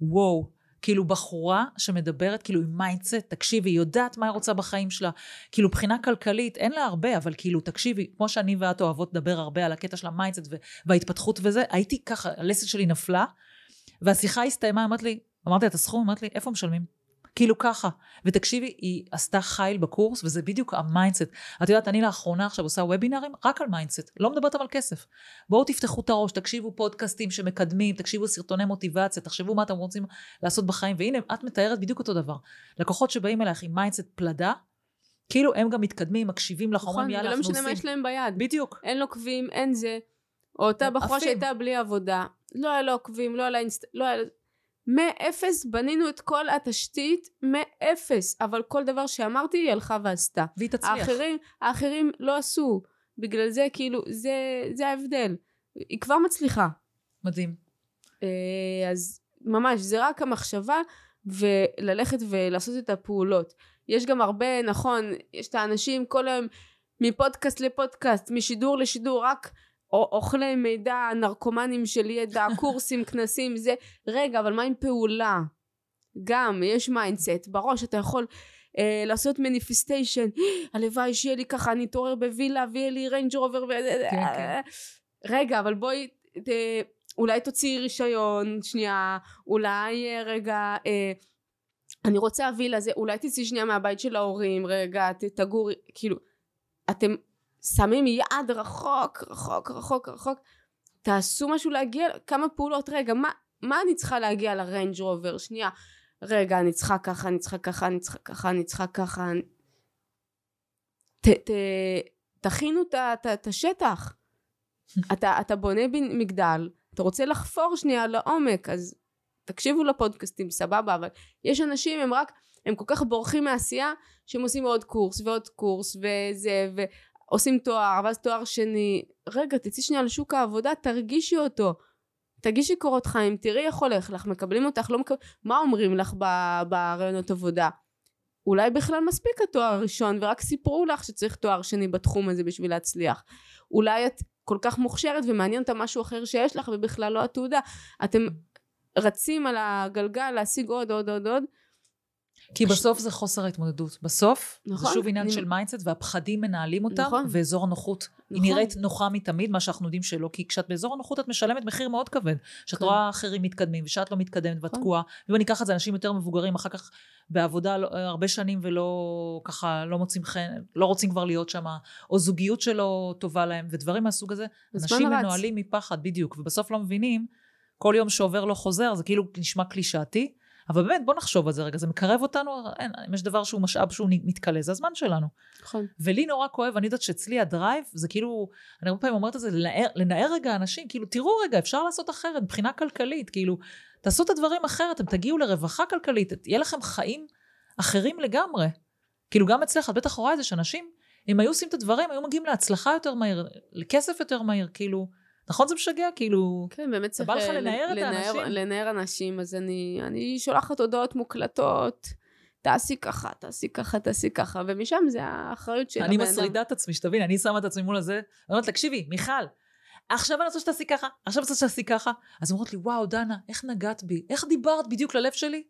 וואו, כאילו בחורה שמדברת כאילו עם mindset, תקשיבי, היא יודעת מה היא רוצה בחיים שלה. כאילו מבחינה כלכלית אין לה הרבה, אבל כאילו תקשיבי, כמו שאני ואת אוהבות לדבר הרבה על הקטע של ה mindset וההתפתחות וזה, הייתי ככה, הלסת שלי נפלה, והשיחה הסתיימה, אמרה לי, אמרתי את הסכום, אמרה לי, איפה משלמים? כאילו ככה. ותקשיבי, היא עשתה חייל בקורס, וזה בדיוק ה mindset. את יודעת, אני לאחרונה עכשיו עושה וובינארים רק על mindset, לא מדברת על כסף. בואו תפתחו את הראש, תקשיבו פודקאסטים שמקדמים, תקשיבו סרטוני מוטיבציה, תחשבו מה אתם רוצים לעשות בחיים, והנה, את מתארת בדיוק אותו דבר. לקוחות שבאים אלייך עם mindset פלדה, כאילו הם גם מתקדמים, מקשיבים לך, אומרים נכון, יאללה, אנחנו עושים. ולא משנה מה יש להם ביד. בדיוק. אין לו עוקבים, אין זה. או אותה בחורה שהייתה בלי עבודה, לא היה לו עוקבים, לא היה לה אינסט... לא היה... מאפס בנינו את כל התשתית מאפס אבל כל דבר שאמרתי היא הלכה ועשתה. והיא תצליח. האחרים, האחרים לא עשו. בגלל זה כאילו זה, זה ההבדל. היא כבר מצליחה. מדהים. אה, אז ממש זה רק המחשבה וללכת ולעשות את הפעולות. יש גם הרבה נכון יש את האנשים כל היום מפודקאסט לפודקאסט משידור לשידור רק אוכלי מידע, נרקומנים של ידע, קורסים, כנסים, זה, רגע, אבל מה עם פעולה? גם, יש mindset, בראש אתה יכול אה, לעשות manifestation, הלוואי שיהיה לי ככה, אני אתעורר בווילה ויהיה לי Range Rover, ו... כן, כן. רגע, אבל בואי, ת, אולי תוציאי רישיון, שנייה, אולי אה, רגע, אה, אני רוצה וילה, זה, אולי תצאי שנייה מהבית של ההורים, רגע, תגורי, כאילו, אתם שמים יעד רחוק, רחוק, רחוק, רחוק, תעשו משהו להגיע, כמה פעולות, רגע, מה, מה אני צריכה להגיע ל Range Rover? שנייה, רגע, אני צריכה ככה, אני צריכה ככה, אני צריכה ככה, אני צריכה ככה. ת, ת, תכינו את השטח. אתה, אתה בונה מגדל, אתה רוצה לחפור שנייה לעומק, אז תקשיבו לפודקאסטים, סבבה, אבל יש אנשים, הם רק, הם כל כך בורחים מעשייה, שהם עושים עוד קורס ועוד קורס וזה, עושים תואר, ואז תואר שני. רגע, תצאי שנייה לשוק העבודה, תרגישי אותו. תגישי קורות חיים, תראי איך הולך לך, מקבלים אותך, לא מקבלים... מה אומרים לך בראיונות עבודה? אולי בכלל מספיק התואר הראשון ורק סיפרו לך שצריך תואר שני בתחום הזה בשביל להצליח. אולי את כל כך מוכשרת ומעניין אותה משהו אחר שיש לך ובכלל לא התעודה. אתם רצים על הגלגל להשיג עוד עוד עוד עוד כי בסוף זה חוסר ההתמודדות. בסוף, נכון, זה שוב עניין אני... של mindset, והפחדים מנהלים אותם, נכון. ואזור הנוחות. נכון. היא נראית נוחה מתמיד, מה שאנחנו יודעים שלא, כי כשאת באזור הנוחות את משלמת מחיר מאוד כבד. שאת כן. רואה אחרים מתקדמים, ושאת לא מתקדמת ואת נכון. תקועה. ואם אני אקח את זה, אנשים יותר מבוגרים, אחר כך בעבודה לא, הרבה שנים ולא, ככה, לא מוצאים חן, לא רוצים כבר להיות שם, או זוגיות שלא טובה להם, ודברים מהסוג הזה. אנשים מנוהלים מפחד, בדיוק, ובסוף לא מבינים, כל יום שעובר לא חוזר, זה כאילו נשמע קלישאתי. אבל באמת, בוא נחשוב על זה רגע, זה מקרב אותנו, אין, אם יש דבר שהוא משאב שהוא מתכלה, זה הזמן שלנו. נכון. ולי נורא כואב, אני יודעת שאצלי הדרייב, זה כאילו, אני הרבה פעמים אומרת את זה, לנער, לנער רגע אנשים, כאילו, תראו רגע, אפשר לעשות אחרת, מבחינה כלכלית, כאילו, תעשו את הדברים אחרת, אתם תגיעו לרווחה כלכלית, יהיה לכם חיים אחרים לגמרי. כאילו, גם אצלך, את בטח רואה את זה שאנשים, אם היו עושים את הדברים, היו מגיעים להצלחה יותר מהיר, לכסף יותר מהיר, כאילו, נכון זה משגע? כאילו... כן, באמת צריך... בא לך לנער את האנשים? לנער אנשים, אז אני, אני שולחת הודעות מוקלטות. תעשי ככה, תעשי ככה, תעשי ככה, ומשם זה האחריות של הבן אדם. אני מסרידה את עצמי, שתבין, אני שמה את עצמי מול הזה, אני אומרת, תקשיבי, מיכל, עכשיו אני רוצה שתעשי ככה, עכשיו אני רוצה שתעשי ככה. אז אומרות לי, וואו, דנה, איך נגעת בי? איך דיברת בדיוק ללב שלי?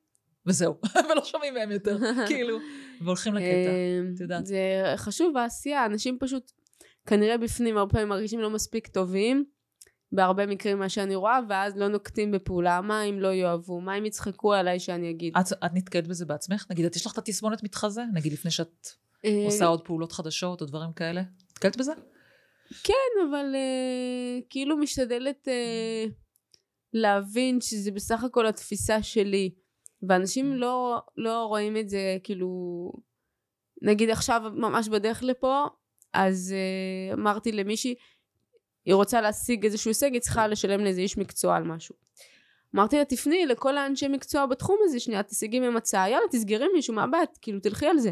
וזהו, ולא שומעים מהם יותר, כאילו, והולכים לקטע, אמ, את יודעת. זה חשוב בעשייה, אנשים פשוט כנראה בפנים הרבה פעמים מרגישים לא מספיק טובים, בהרבה מקרים מה שאני רואה, ואז לא נוקטים בפעולה. מה אם לא יאהבו? מה אם יצחקו עליי שאני אגיד? את, את נתקלת בזה בעצמך? נגיד, את יש לך את התסמונת מתחזה? נגיד, לפני שאת אה, עושה עוד פעולות חדשות או דברים כאלה? נתקלת בזה? כן, אבל uh, כאילו משתדלת uh, להבין שזה בסך הכל התפיסה שלי. ואנשים mm. לא, לא רואים את זה, כאילו... נגיד עכשיו, ממש בדרך לפה, אז uh, אמרתי למישהי, היא רוצה להשיג איזשהו הישג, היא צריכה לשלם לאיזה איש מקצוע על משהו. אמרתי לה, תפני לכל האנשי מקצוע בתחום הזה, שנייה, תשיגי מהם הצעה, יאללה, תסגרי מישהו מהבית, כאילו, תלכי על זה.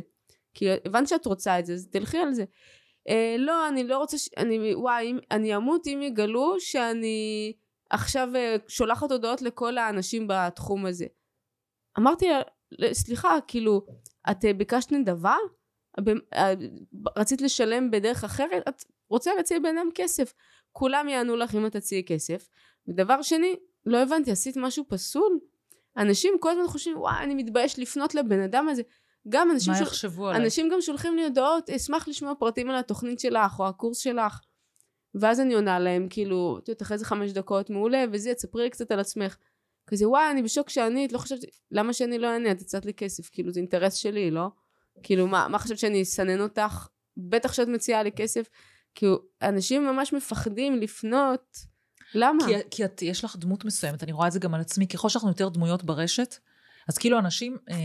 כי הבנת שאת רוצה את זה, אז תלכי על זה. אה, לא, אני לא רוצה, ש... אני, וואי, אני אמות אם יגלו שאני עכשיו אה, שולחת הודעות לכל האנשים בתחום הזה. אמרתי לה, סליחה, כאילו, את אה, ביקשת נדבה? אה, רצית לשלם בדרך אחרת? את רוצה להציע אדם כסף. כולם יענו לך אם את תציעי כסף. ודבר שני, לא הבנתי, עשית משהו פסול? אנשים כל הזמן חושבים, וואי, אני מתבייש לפנות לבן אדם הזה. גם אנשים... מה יחשבו עליי? אנשים גם שולחים לי הודעות, אשמח לשמוע פרטים על התוכנית שלך, או הקורס שלך. ואז אני עונה להם, כאילו, את יודעת, אחרי איזה חמש דקות, מעולה, וזה, תספרי לי קצת על עצמך. כזה, וואי, אני בשוק שאני, את לא חושבת, למה שאני לא אענה? את הצעת לי כסף, כאילו, זה אינטרס שלי, לא? כאילו, מה, מה חושבת שאני אסנן אותך? בטח שאת מציעה לי כסף. כאילו, אנשים ממש מפחדים לפנות. למה? כי, כי את, יש לך דמות מסוימת, אני רואה את זה גם על עצמי, ככל שאנחנו יותר דמויות ברשת, אז כאילו אנשים אה,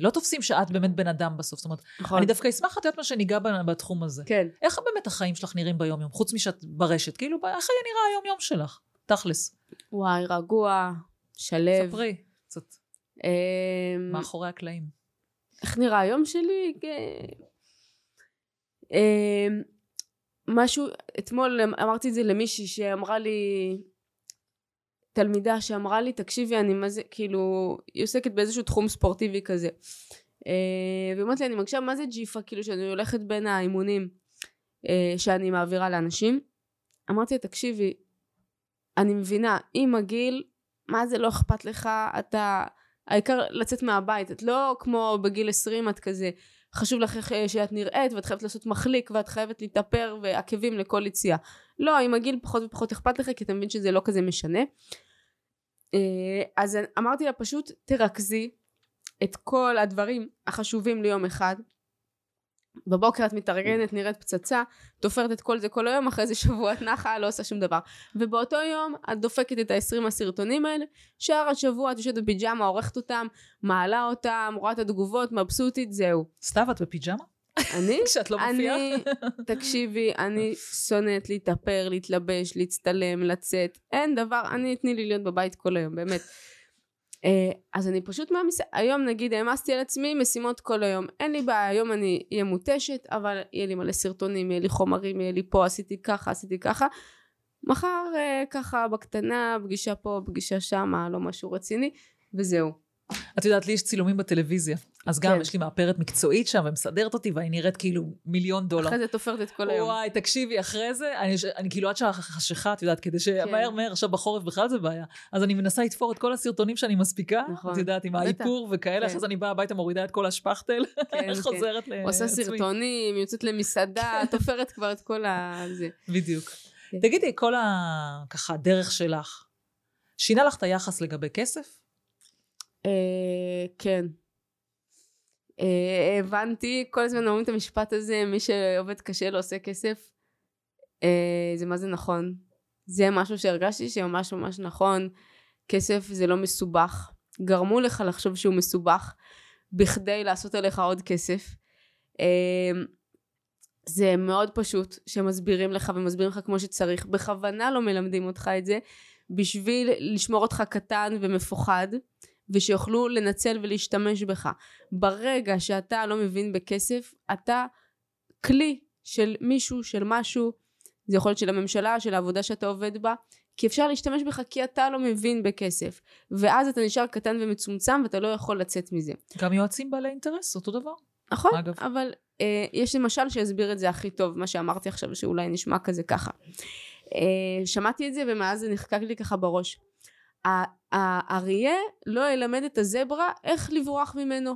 לא תופסים שאת באמת בן אדם בסוף. זאת אומרת, נכון. אני דווקא אשמח לתת מה שניגע בתחום הזה. כן. איך באמת החיים שלך נראים ביום-יום, חוץ משאת ברשת? כאילו, איך היה נראה היום-יום שלך? תכלס. וואי, רגוע, שלב. ספרי קצת. אה, מאחורי הקלעים. איך נראה היום שלי? אה, משהו, אתמול אמרתי את זה למישהי שאמרה לי, תלמידה שאמרה לי, תקשיבי, אני מה זה, כאילו, היא עוסקת באיזשהו תחום ספורטיבי כזה. אה, והיא אומרת לי, אני מרגישה מה זה ג'יפה, כאילו, שאני הולכת בין האימונים אה, שאני מעבירה לאנשים. אמרתי לה, תקשיבי, אני מבינה, עם הגיל, מה זה לא אכפת לך, אתה, העיקר לצאת מהבית, את לא כמו בגיל 20, את כזה, חשוב לך אה, שאת נראית ואת חייבת לעשות מחליק ואת חייבת להתאפר ועקבים לכל יציאה. לא, עם הגיל פחות ופחות אכפת לך כי אתה מבין שזה לא כזה משנה. אה, אז אמרתי לה פשוט תרכזי את כל הדברים החשובים ליום אחד בבוקר את מתארגנת, נראית פצצה, תופרת את כל זה כל היום, אחרי זה שבוע את נחה, לא עושה שום דבר. ובאותו יום את דופקת את ה-20 הסרטונים האלה, שאר השבוע את יושבת בפיג'מה, עורכת אותם, מעלה אותם, רואה את התגובות, מבסוטית, זהו. סתיו, את בפיג'מה? אני? כשאת לא מופיעה? אני, תקשיבי, אני שונאת להתאפר, להתלבש, להצטלם, לצאת. אין דבר, אני, תני לי להיות בבית כל היום, באמת. אה, אז אני פשוט מעמיסה, היום נגיד העמסתי על עצמי משימות כל היום, אין לי בעיה, היום אני אהיה מותשת, אבל יהיה לי מלא סרטונים, יהיה לי חומרים, יהיה לי פה, עשיתי ככה, עשיתי ככה. מחר אה, ככה בקטנה, פגישה פה, פגישה שמה, לא משהו רציני, וזהו. את יודעת, לי יש צילומים בטלוויזיה. אז גם כן. יש לי מאפרת מקצועית שם ומסדרת אותי ואני נראית כאילו מיליון דולר. אחרי זה תופרת את כל היום. וואי, תקשיבי, אחרי זה, אני, אני כאילו עד שעה חשיכה, את יודעת, כדי שמהר כן. מהר, עכשיו בחורף בכלל זה בעיה. אז אני מנסה לתפור את כל הסרטונים שאני מספיקה, נכון. את יודעת, עם האיפור וכאלה, כן. אחרי זה אני באה הביתה, מורידה את כל השפכטל, כן, חוזרת כן. לעצמי. עושה סרטונים, יוצאת למסעדה, תופרת כבר את כל ה... זה. בדיוק. כן. תגידי, כל ה... ככה, הדרך שלך, שינה לך את היחס לגבי כסף? אה, כן. אה, הבנתי, כל הזמן אומרים את המשפט הזה, מי שעובד קשה לא עושה כסף. אה, זה מה זה נכון. זה משהו שהרגשתי שממש ממש נכון. כסף זה לא מסובך. גרמו לך לחשוב שהוא מסובך בכדי לעשות עליך עוד כסף. זה מאוד פשוט שמסבירים לך ומסבירים לך כמו שצריך. בכוונה לא מלמדים אותך את זה בשביל לשמור אותך קטן ומפוחד. ושיוכלו לנצל ולהשתמש בך. ברגע שאתה לא מבין בכסף, אתה כלי של מישהו, של משהו, זה יכול להיות של הממשלה, של העבודה שאתה עובד בה, כי אפשר להשתמש בך כי אתה לא מבין בכסף. ואז אתה נשאר קטן ומצומצם ואתה לא יכול לצאת מזה. גם יועצים בעלי אינטרס, אותו דבר. נכון, אגב. אבל אה, יש למשל שיסביר את זה הכי טוב, מה שאמרתי עכשיו, שאולי נשמע כזה ככה. אה, שמעתי את זה ומאז זה נחקק לי ככה בראש. האריה לא ילמד את הזברה איך לברוח ממנו.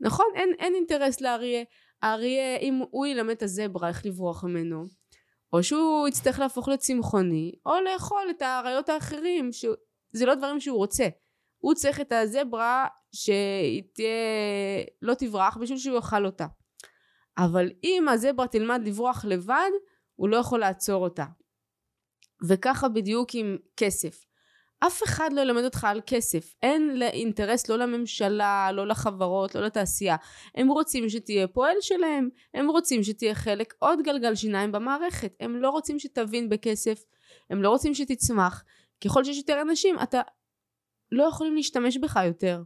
נכון? אין, אין אינטרס לאריה. האריה, אם הוא ילמד את הזברה איך לברוח ממנו, או שהוא יצטרך להפוך לצמחוני, או לאכול את האריות האחרים, שזה לא דברים שהוא רוצה. הוא צריך את הזברה שהיא תהיה, לא תברח בשביל שהוא יאכל אותה. אבל אם הזברה תלמד לברוח לבד, הוא לא יכול לעצור אותה. וככה בדיוק עם כסף. אף אחד לא ילמד אותך על כסף. אין אינטרס לא לממשלה, לא לחברות, לא לתעשייה. הם רוצים שתהיה פועל שלהם, הם רוצים שתהיה חלק עוד גלגל שיניים במערכת. הם לא רוצים שתבין בכסף, הם לא רוצים שתצמח. ככל שיש יותר אנשים, אתה לא יכולים להשתמש בך יותר.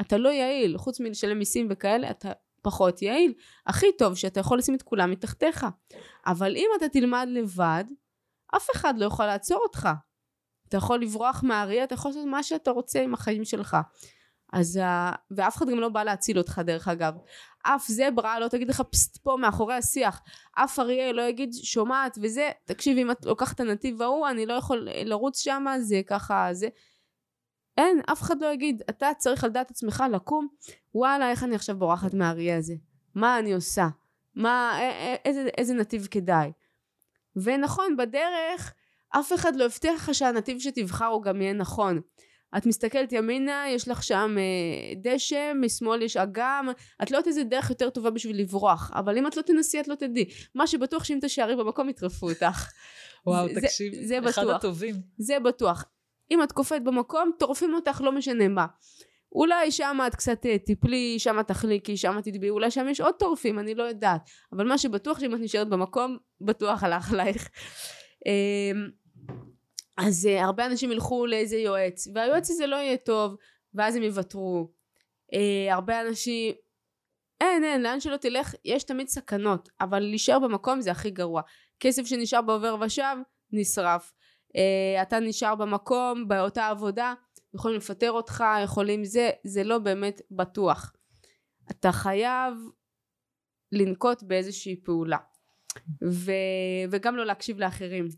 אתה לא יעיל, חוץ מלשלם מיסים וכאלה, אתה פחות יעיל. הכי טוב שאתה יכול לשים את כולם מתחתיך. אבל אם אתה תלמד לבד, אף אחד לא יכול לעצור אותך. אתה יכול לברוח מהאריה, אתה יכול לעשות מה שאתה רוצה עם החיים שלך. אז, ואף אחד גם לא בא להציל אותך דרך אגב. אף זברה לא תגיד לך פסט פה מאחורי השיח. אף אריה לא יגיד שומעת וזה, תקשיב אם את לוקחת את הנתיב ההוא אני לא יכול לרוץ שם, זה ככה, זה. אין, אף אחד לא יגיד, אתה צריך על דעת עצמך לקום, וואלה איך אני עכשיו בורחת מהאריה הזה? מה אני עושה? מה, איזה, איזה נתיב כדאי? ונכון, בדרך אף אחד לא הבטיח לך שהנתיב שתבחר הוא גם יהיה נכון. את מסתכלת ימינה, יש לך שם אה, דשא, משמאל יש אגם, את לא יודעת איזה דרך יותר טובה בשביל לברוח, אבל אם את לא תנסי את לא תדעי. מה שבטוח שאם תשארי במקום יטרפו אותך. וואו, זה, תקשיב, זה, זה אחד בטוח. הטובים. זה בטוח. אם את קופאת במקום, טורפים אותך לא משנה מה. אולי שם את קצת אה, תיפלי, שם תחליקי, שם תטביעי, אולי שם יש עוד טורפים, אני לא יודעת. אבל מה שבטוח שאם את נשארת במקום, בטוח הלך עלייך. אמ, אז uh, הרבה אנשים ילכו לאיזה יועץ והיועץ הזה לא יהיה טוב ואז הם יוותרו. uh, הרבה אנשים אין אין לאן שלא תלך יש תמיד סכנות אבל להישאר במקום זה הכי גרוע. כסף שנשאר בעובר ושב נשרף. uh, אתה נשאר במקום באותה עבודה יכולים לפטר אותך יכולים זה זה לא באמת בטוח. אתה חייב לנקוט באיזושהי פעולה ו... וגם לא להקשיב לאחרים.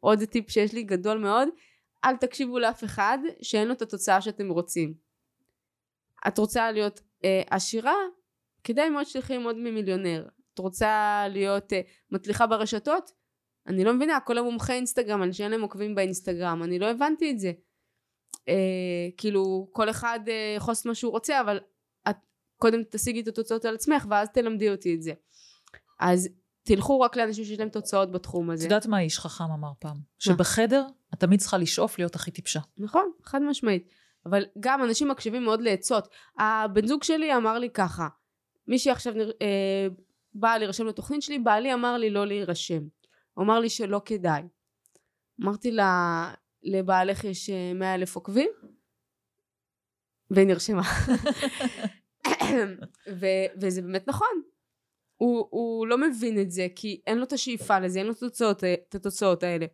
עוד טיפ שיש לי גדול מאוד, אל תקשיבו לאף אחד שאין לו את התוצאה שאתם רוצים. את רוצה להיות אה, עשירה? כדאי מאוד שתלכי ללמוד ממיליונר. את רוצה להיות אה, מצליחה ברשתות? אני לא מבינה, כל המומחי אינסטגרם, אנשים שאין להם עוקבים באינסטגרם, אני לא הבנתי את זה. אה, כאילו, כל אחד אה, יכול לעשות מה שהוא רוצה, אבל את קודם תשיגי את התוצאות על עצמך, ואז תלמדי אותי את זה. אז תלכו רק לאנשים שיש להם תוצאות בתחום הזה. את יודעת מה איש חכם אמר פעם? שבחדר את תמיד צריכה לשאוף להיות הכי טיפשה. נכון, חד משמעית. אבל גם אנשים מקשיבים מאוד לעצות. הבן זוג שלי אמר לי ככה, מישהי עכשיו אה, באה להירשם לתוכנית שלי, בעלי אמר לי לא להירשם. הוא אמר לי שלא כדאי. אמרתי לה, לבעלך יש אה, מאה אלף עוקבים? והיא נרשמה. ו- וזה באמת נכון. הוא, הוא לא מבין את זה כי אין לו את השאיפה לזה, אין לו את התוצאות, את התוצאות האלה.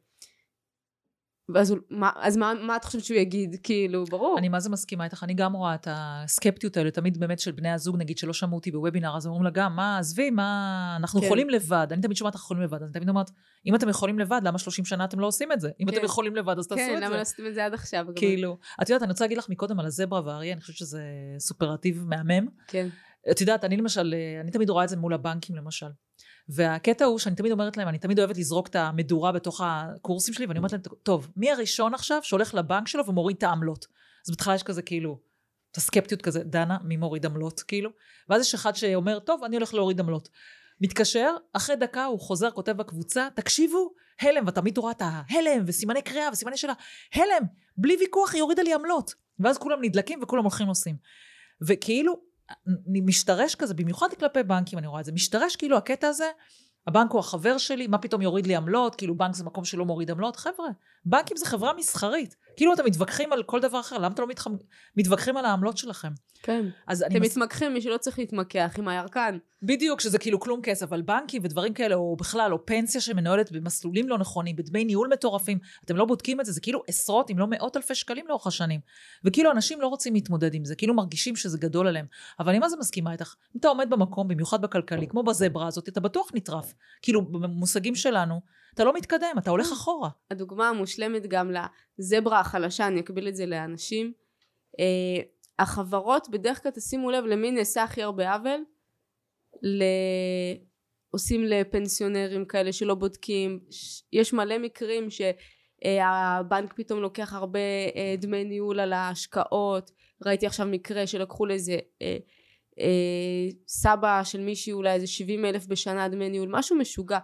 ואז מה, אז מה, מה את חושבת שהוא יגיד? כאילו, ברור. אני מה זה מסכימה איתך, אני גם רואה את הסקפטיות האלה, תמיד באמת של בני הזוג, נגיד שלא שמעו אותי בוובינר, אז אומרים לה גם, מה, עזבי, מה, אנחנו כן. יכולים לבד. אני תמיד שומעת, אנחנו יכולים לבד, אני תמיד אומרת, אם אתם יכולים לבד, למה 30 שנה אתם לא עושים את זה? אם כן. אתם יכולים לבד, אז תעשו כן, את זה. כן, למה לא עשיתם את זה עד עכשיו? כאילו, את יודעת, אני רוצה להגיד לך מקודם על הזברה והאריה, אני חושבת שזה סופרטיב מהמם. כן. את יודעת, אני למשל, אה, אני תמיד רואה את זה מול הבנקים למשל. והקטע הוא שאני תמיד אומרת להם, אני תמיד אוהבת לזרוק את המדורה בתוך הקורסים שלי, ואני אומרת להם, טוב, מי הראשון עכשיו שהולך לבנק שלו ומוריד את העמלות? אז בהתחלה יש כזה כאילו, את הסקפטיות כזה, דנה, מי מוריד עמלות, כאילו? ואז יש אחד שאומר, טוב, אני הולך להוריד עמלות. מתקשר, אחרי דקה הוא חוזר, כותב בקבוצה, תקשיבו, הלם, ותמיד רואה את ההלם, וסימני קריאה, וסימני שאלה, הלם, בלי ויכוח היא הורידה לי עמלות. ואז כולם נדלקים וכולם הולכים עושים. וכאילו, משתרש כזה, במיוחד כלפי בנקים אני רואה את זה, משתרש כאילו הקטע הזה, הבנק הוא החבר שלי, מה פתאום יוריד לי עמלות, כאילו בנק זה מקום שלא מוריד עמלות, חבר'ה, בנקים זה חברה מסחרית, כאילו אתם מתווכחים על כל דבר אחר, למה אתם לא מתח... מתווכחים על העמלות שלכם? כן, אז אתם מס... מתמקחים מי שלא צריך להתמקח עם הירקן. בדיוק, שזה כאילו כלום כסף, אבל בנקים ודברים כאלה, או בכלל, או פנסיה שמנוהלת במסלולים לא נכונים, בדמי ניהול מטורפים, אתם לא בודקים את זה, זה כאילו עשרות אם לא מאות אלפי שקלים לאורך השנים. וכאילו אנשים לא רוצים להתמודד עם זה, כאילו מרגישים שזה גדול עליהם. אבל אני מה זה מסכימה איתך? אם אתה עומד במקום, במיוחד בכלכלי, כמו בזברה הזאת, אתה בטוח נטרף. כאילו, במושגים שלנו, אתה לא מתקדם, אתה הולך אחורה. הדוגמה המושלמת גם לזברה החלשה, אני אקביל את זה לאנשים. אה, החברות בדרך כלל תשימו לב למי נעשה הכי הרבה עוול עושים לפנסיונרים כאלה שלא בודקים יש מלא מקרים שהבנק פתאום לוקח הרבה אה, דמי ניהול על ההשקעות ראיתי עכשיו מקרה שלקחו לאיזה אה, אה, סבא של מישהי אולי איזה 70 אלף בשנה דמי ניהול משהו משוגע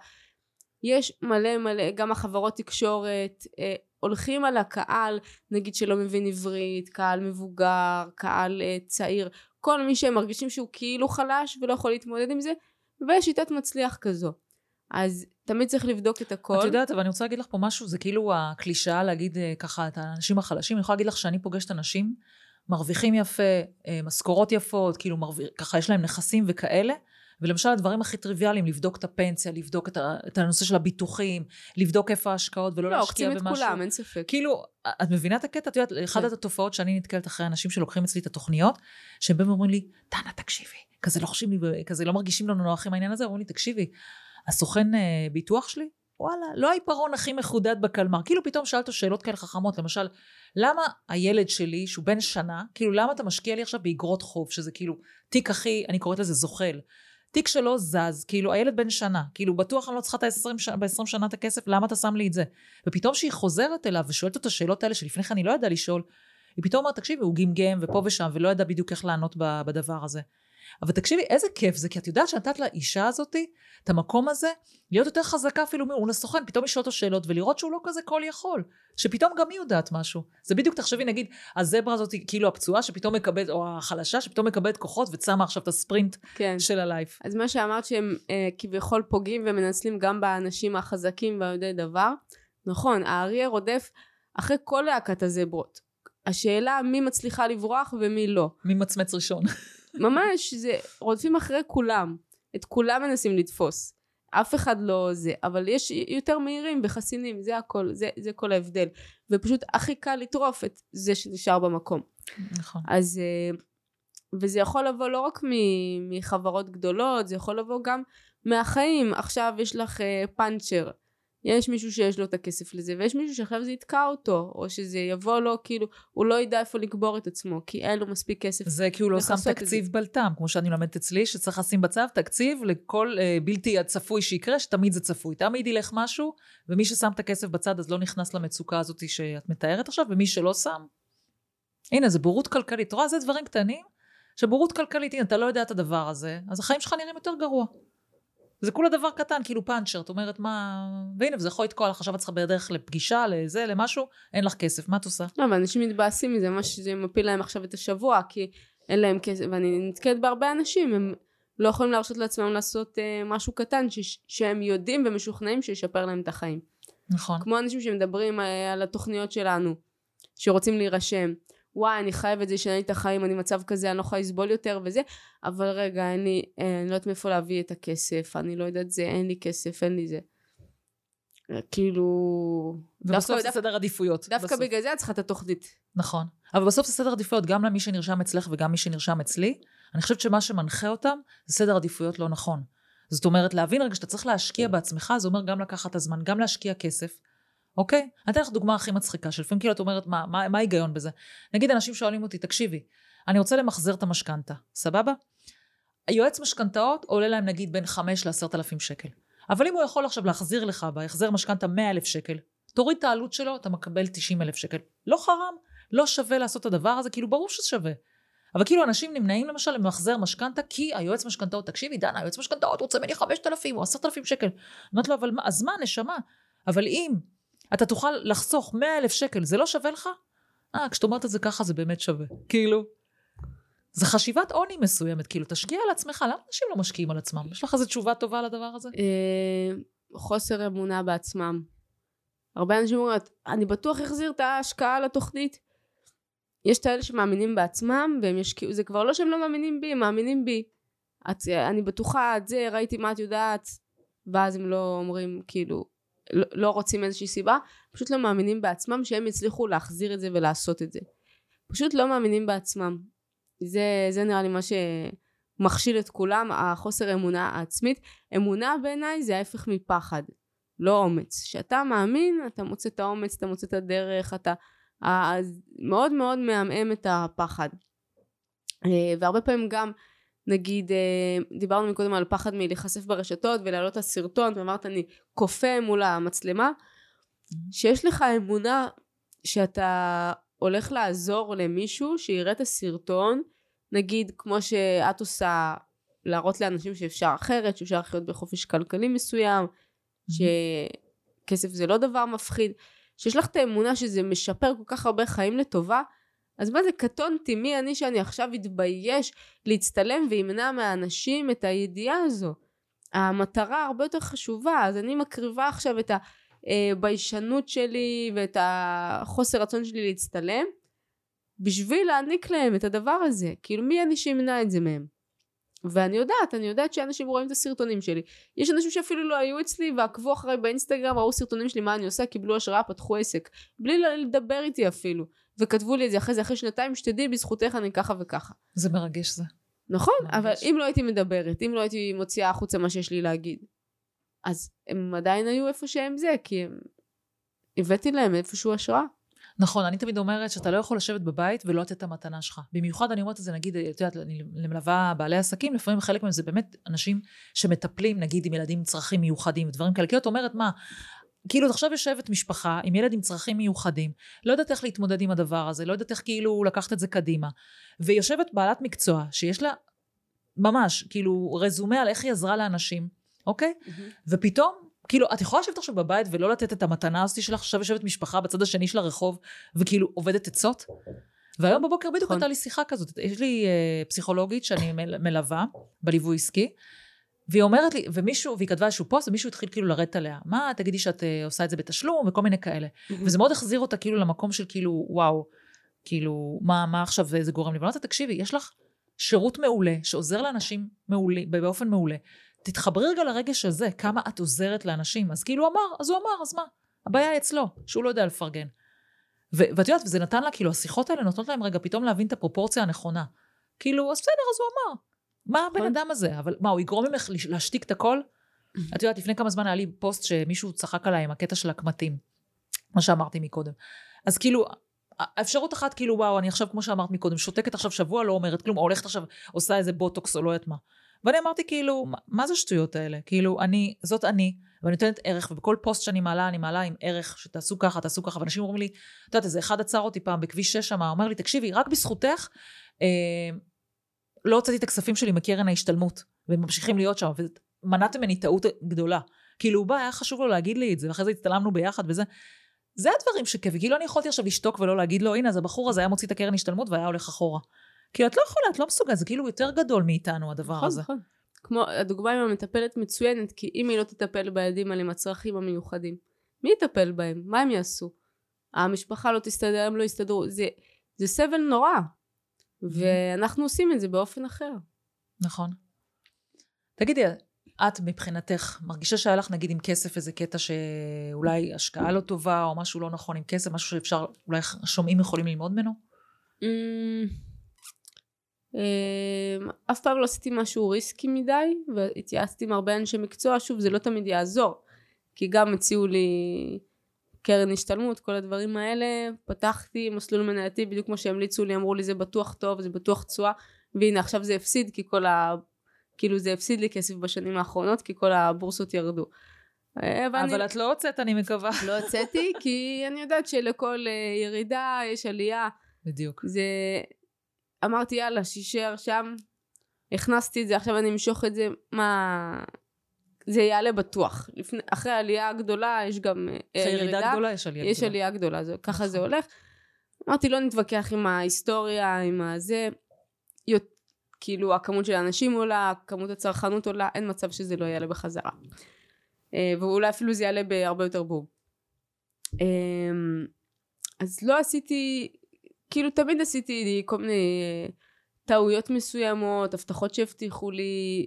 יש מלא מלא גם החברות תקשורת אה, הולכים על הקהל נגיד שלא מבין עברית קהל מבוגר קהל אה, צעיר כל מי שהם מרגישים שהוא כאילו חלש ולא יכול להתמודד עם זה ויש שיטת מצליח כזו אז תמיד צריך לבדוק את הכל. את יודעת, אבל אני רוצה להגיד לך פה משהו, זה כאילו הקלישאה להגיד אה, ככה את האנשים החלשים. אני יכולה להגיד לך שאני פוגשת אנשים, מרוויחים יפה, אה, משכורות יפות, כאילו מרוויח, ככה יש להם נכסים וכאלה, ולמשל הדברים הכי טריוויאליים, לבדוק את הפנסיה, לבדוק את, ה, את הנושא של הביטוחים, לבדוק איפה ההשקעות ולא לא, להשקיע במשהו. לא, עוקצים את כולם, אין ספק. כאילו, את מבינה את הקטע? את יודעת, אחת כן. התופעות שאני נתקלת אחרי אנשים שלוקחים אצלי את התוכניות, שהם באים ואומרים לי, דנה, תקשיבי, כזה לא חושבים לי, כזה לא מרגישים לנו נוח עם העניין הזה, אומרים לי, תקשיבי, הסוכן uh, ביטוח שלי, וואלה, לא העיפרון הכי מחודד בקלמר. כאילו פתאום שאלת שאלות כאלה חכמות, למשל, למה הילד שלי, שהוא בן שנה, כאילו למה אתה משקיע לי עכשיו באגרות חוב, שזה כאילו תיק הכי, אני קוראת לזה זוחל. תיק שלא זז, כאילו הילד בן שנה, כאילו בטוח אני לא צריכה את ה-20 ב-20 שנה את הכסף, למה אתה שם לי את זה? ופתאום שהיא חוזרת אליו ושואלת את השאלות האלה שלפני כן אני לא ידעה לשאול, היא פתאום אומרת, תקשיבי, הוא גמגם ופה ושם ולא ידע בדיוק איך לענות בדבר הזה. אבל תקשיבי, איזה כיף זה, כי את יודעת שנתת לאישה הזאתי את המקום הזה, להיות יותר חזקה אפילו מול הסוכן, פתאום לשאול אותו שאלות ולראות שהוא לא כזה כל יכול, שפתאום גם היא יודעת משהו. זה בדיוק, תחשבי, נגיד, הזברה הזאת, כאילו הפצועה שפתאום מקבלת, או החלשה שפתאום מקבלת כוחות וצמה עכשיו את הספרינט כן. של הלייף. אז מה שאמרת שהם אה, כביכול פוגעים ומנצלים גם באנשים החזקים והיודעי דבר, נכון, האריה רודף אחרי כל להקת הזברות. השאלה מי מצליחה לברוח ומי לא. מי מצמץ ראשון. ממש, זה, רודפים אחרי כולם. את כולם מנסים לתפוס. אף אחד לא זה, אבל יש יותר מהירים וחסינים, זה הכל, זה, זה כל ההבדל. ופשוט הכי קל לטרוף את זה שנשאר במקום. נכון. אז, אה, וזה יכול לבוא לא רק מחברות גדולות, זה יכול לבוא גם מהחיים. עכשיו יש לך אה, פאנצ'ר. יש מישהו שיש לו את הכסף לזה ויש מישהו שעכשיו זה יתקע אותו או שזה יבוא לו כאילו הוא לא ידע איפה לקבור את עצמו כי אין לו מספיק כסף זה כי הוא לא שם תקציב בלטם כמו שאני מלמדת אצלי שצריך לשים בצו תקציב לכל אה, בלתי הצפוי שיקרה שתמיד זה צפוי. תמיד ילך משהו ומי ששם את הכסף בצד אז לא נכנס למצוקה הזאת שאת מתארת עכשיו ומי שלא שם הנה זה בורות כלכלית. רואה זה דברים קטנים שבורות כלכלית הנה אתה לא יודע את הדבר הזה אז החיים שלך נראים יותר גרוע זה כולה דבר קטן, כאילו פאנצ'ר, את אומרת מה... והנה, וזה יכול לתקוע לך, עכשיו את צריכה בדרך לפגישה, לזה, למשהו, אין לך כסף, מה את עושה? לא, ואנשים מתבאסים מזה, מה שזה מפיל להם עכשיו את השבוע, כי אין להם כסף, ואני נתקלת בהרבה אנשים, הם לא יכולים להרשות לעצמם לעשות אה, משהו קטן, ש- שהם יודעים ומשוכנעים שישפר להם את החיים. נכון. כמו אנשים שמדברים אה, על התוכניות שלנו, שרוצים להירשם. וואי אני חייב את זה ישנה לי את החיים אני מצב כזה אני לא יכולה לסבול יותר וזה. אבל רגע לי אה, אני לא יודעת מאיפה להביא את הכסף אני לא יודעת זה אין לי כסף אין לי זה. כאילו ובסוף זה סדר עדיפויות דווקא בסוף. בגלל זה את צריכה את התוכנית. נכון. אבל בסוף זה סדר עדיפויות גם למי שנרשם אצלך וגם מי שנרשם אצלי. אני חושבת שמה שמנחה אותם זה סדר עדיפויות לא נכון. זאת אומרת להבין רגע שאתה צריך להשקיע בעצמך זה אומר גם לקחת את הזמן גם להשקיע כסף אוקיי? אני אתן לך דוגמה הכי מצחיקה, שלפעמים כאילו את אומרת, מה, מה, מה ההיגיון בזה? נגיד אנשים שואלים אותי, תקשיבי, אני רוצה למחזר את המשכנתה, סבבה? היועץ משכנתאות עולה להם נגיד בין 5 ל-10 אלפים שקל. אבל אם הוא יכול עכשיו להחזיר לך בהחזר משכנתה 100 אלף שקל, תוריד את העלות שלו, אתה מקבל 90 אלף שקל. לא חרם, לא שווה לעשות את הדבר הזה, כאילו ברור שזה שווה. אבל כאילו אנשים נמנעים למשל למחזר משכנתה כי היועץ משכנתאות, תקשיבי דנה, היועץ משכנתאות רוצה ממני 5,000 או 10,000 שקל. אמרתי לו, אבל מה, אז מה, נשמה? אבל אם אתה תוכל לחסוך 100 אלף שקל, זה לא שווה לך? אה, כשאת אומרת את זה ככה זה באמת שווה. כאילו, זה חשיבת עוני מסוימת, כאילו, תשקיע על עצמך, למה אנשים לא משקיעים על עצמם? יש לך איזו תשובה טובה לדבר הזה? אה, חוסר אמונה בעצמם. הרבה אנשים אומרים, אני בטוח אחזיר את ההשקעה לתוכנית. יש את האלה שמאמינים בעצמם, והם ישקיעו, זה כבר לא שהם לא מאמינים בי, הם מאמינים בי. את, אני בטוחה, את זה, ראיתי מה את יודעת, ואז הם לא אומרים, כאילו, לא, לא רוצים איזושהי סיבה, פשוט לא מאמינים בעצמם שהם יצליחו להחזיר את זה ולעשות את זה. פשוט לא מאמינים בעצמם. זה, זה נראה לי מה שמכשיל את כולם, החוסר אמונה העצמית. אמונה בעיניי זה ההפך מפחד, לא אומץ. כשאתה מאמין, אתה מוצא את האומץ, אתה מוצא את הדרך, אתה מאוד מאוד מעמעם את הפחד. אה, והרבה פעמים גם נגיד, אה, דיברנו מקודם על פחד מלהיחשף ברשתות ולהעלות את הסרטון, ואמרת אני כופה מול המצלמה. שיש לך אמונה שאתה הולך לעזור למישהו שיראה את הסרטון, נגיד כמו שאת עושה, להראות לאנשים שאפשר אחרת, שאפשר לחיות בחופש כלכלי מסוים. שכסף זה לא דבר מפחיד, שיש לך את האמונה שזה משפר כל כך הרבה חיים לטובה, אז מה זה קטונתי, מי אני שאני עכשיו אתבייש להצטלם וימנע מהאנשים את הידיעה הזו? המטרה הרבה יותר חשובה, אז אני מקריבה עכשיו את הביישנות שלי ואת החוסר רצון שלי להצטלם בשביל להעניק להם את הדבר הזה, כאילו מי אני שימנע את זה מהם? ואני יודעת, אני יודעת שאנשים רואים את הסרטונים שלי. יש אנשים שאפילו לא היו אצלי ועקבו אחריי באינסטגרם, ראו סרטונים שלי, מה אני עושה, קיבלו השראה, פתחו עסק. בלי לדבר איתי אפילו. וכתבו לי את זה אחרי זה, אחרי שנתיים, שתדעי, בזכותך אני ככה וככה. זה מרגש זה. נכון, מרגש. אבל אם לא הייתי מדברת, אם לא הייתי מוציאה החוצה מה שיש לי להגיד, אז הם עדיין היו איפה שהם זה, כי הם... הבאתי להם איפשהו השראה. נכון, אני תמיד אומרת שאתה לא יכול לשבת בבית ולא לתת את המתנה שלך. במיוחד אני אומרת את זה, נגיד, את יודעת, אני מלווה בעלי עסקים, לפעמים חלק מהם זה באמת אנשים שמטפלים, נגיד, עם ילדים עם צרכים מיוחדים ודברים כאלה. כי את אומרת, מה, כאילו עכשיו יושבת משפחה עם ילד עם צרכים מיוחדים, לא יודעת איך להתמודד עם הדבר הזה, לא יודעת איך כאילו לקחת את זה קדימה. ויושבת בעלת מקצוע שיש לה ממש כאילו רזומה על איך היא עזרה לאנשים, אוקיי? Mm-hmm. ופתאום, כאילו, את יכולה לשבת עכשיו בבית ולא לתת את המתנה הזאת שלך, עכשיו יושבת משפחה בצד השני של הרחוב, וכאילו עובדת עצות? והיום בבוקר בדיוק נכון. הייתה לי שיחה כזאת. יש לי uh, פסיכולוגית שאני מלווה בליווי עסקי, והיא אומרת לי, ומישהו, והיא כתבה איזשהו פוסט, ומישהו התחיל כאילו לרדת עליה. מה, תגידי שאת uh, עושה את זה בתשלום, וכל מיני כאלה. Mm-hmm. וזה מאוד החזיר אותה כאילו למקום של כאילו, וואו, כאילו, מה, מה עכשיו זה גורם לי? ואני אומרת, תקשיבי, יש לך שירות מעולה, שעוזר לאנשים מעולה, באופן מעולה. תתחברי רגע לרגש הזה, כמה את עוזרת לאנשים. אז כאילו הוא אמר, אז הוא אמר, אז מה? הבעיה היא אצלו, שהוא לא יודע לפרגן. ואת יודעת, וזה נתן לה, כאילו, השיחות האלה נותנות להם רגע פתאום להבין את הפרופורציה הנכונה. כאילו, אז בסדר, אז הוא אמר. מה הבן נכון. אדם הזה? אבל מה, הוא יגרום ממך להשתיק את הכל? את יודעת, לפני כמה זמן היה לי פוסט שמישהו צחק עליי עם הקטע של הקמטים. מה שאמרתי מקודם. אז כאילו, האפשרות אחת, כאילו, וואו, אני עכשיו, כמו שאמרת מקודם, שותקת עכשיו שבוע, לא אומרת כלום, או הולכת עכשיו, עושה איזה בוטוקס או לא יודעת מה. ואני אמרתי, כאילו, מה זה השטויות האלה? כאילו, אני, זאת אני, ואני נותנת ערך, ובכל פוסט שאני מעלה, אני מעלה עם ערך, שתעשו ככה, תעשו ככה, ואנשים אומרים לי, את יודעת, איזה אחד עצר אותי פעם בכביש 6 שם, אומר לי, תקשיבי, רק בזכותך, אה, לא הוצאתי את הכספים שלי מקרן ההשתלמות, והם ממשיכים להיות שם, ומנעתם ממני טעות גדולה. כאילו הוא בא, היה חשוב לו להגיד לי את זה, ואחרי זה הצטלמנו ביחד וזה. זה הדברים שכיף, כאילו אני יכולתי עכשיו לשתוק ולא להגיד לו, הנה, אז הבחור הזה היה מוציא את הקרן השתלמות והיה הולך אחורה. כאילו, את לא יכולה, את לא מסוגלת, זה כאילו יותר גדול מאיתנו הדבר נכון, הזה. נכון. כמו, הדוגמה עם המטפלת מצוינת, כי אם היא לא תטפל בילדים האלה עם הצרכים המיוחדים, מי יטפל בהם? מה הם יעשו? המשפחה לא תסתדר, הם לא יסתדרו. זה, זה סבל נורא. ואנחנו עושים את זה באופן אחר. נכון. תגידי, את מבחינתך מרגישה שהיה לך נגיד עם כסף איזה קטע שאולי השקעה לא טובה או משהו לא נכון עם כסף, משהו שאפשר, אולי השומעים יכולים ללמוד ממנו? אמ, אמ, אף פעם לא עשיתי משהו ריסקי מדי והתייעצתי עם הרבה אנשי מקצוע, שוב זה לא תמיד יעזור, כי גם הציעו לי קרן השתלמות, כל הדברים האלה, פתחתי מסלול מנייתי בדיוק כמו שהמליצו לי, אמרו לי זה בטוח טוב, זה בטוח תשואה, והנה עכשיו זה הפסיד כי כל ה... כאילו זה הפסיד לי כסף בשנים האחרונות כי כל הבורסות ירדו. אה, אבל אני... את לא הוצאת אני מקווה. לא הוצאתי כי אני יודעת שלכל אה, ירידה יש עלייה. בדיוק. זה... אמרתי יאללה שישאר שם, הכנסתי את זה עכשיו אני אמשוך את זה, מה... זה יעלה בטוח. לפני, אחרי העלייה הגדולה יש גם אה, אחרי ירידה. ירידה גדולה יש עלייה יש גדולה. עלייה גדולה, זה, ככה נכון. זה הולך. אמרתי לא נתווכח עם ההיסטוריה, עם הזה. כאילו הכמות של האנשים עולה, כמות הצרכנות עולה, אין מצב שזה לא יעלה בחזרה. אה, ואולי אפילו זה יעלה בהרבה יותר בור. אמ, אז לא עשיתי, כאילו תמיד עשיתי כל מיני אה, טעויות מסוימות, הבטחות שהבטיחו לי,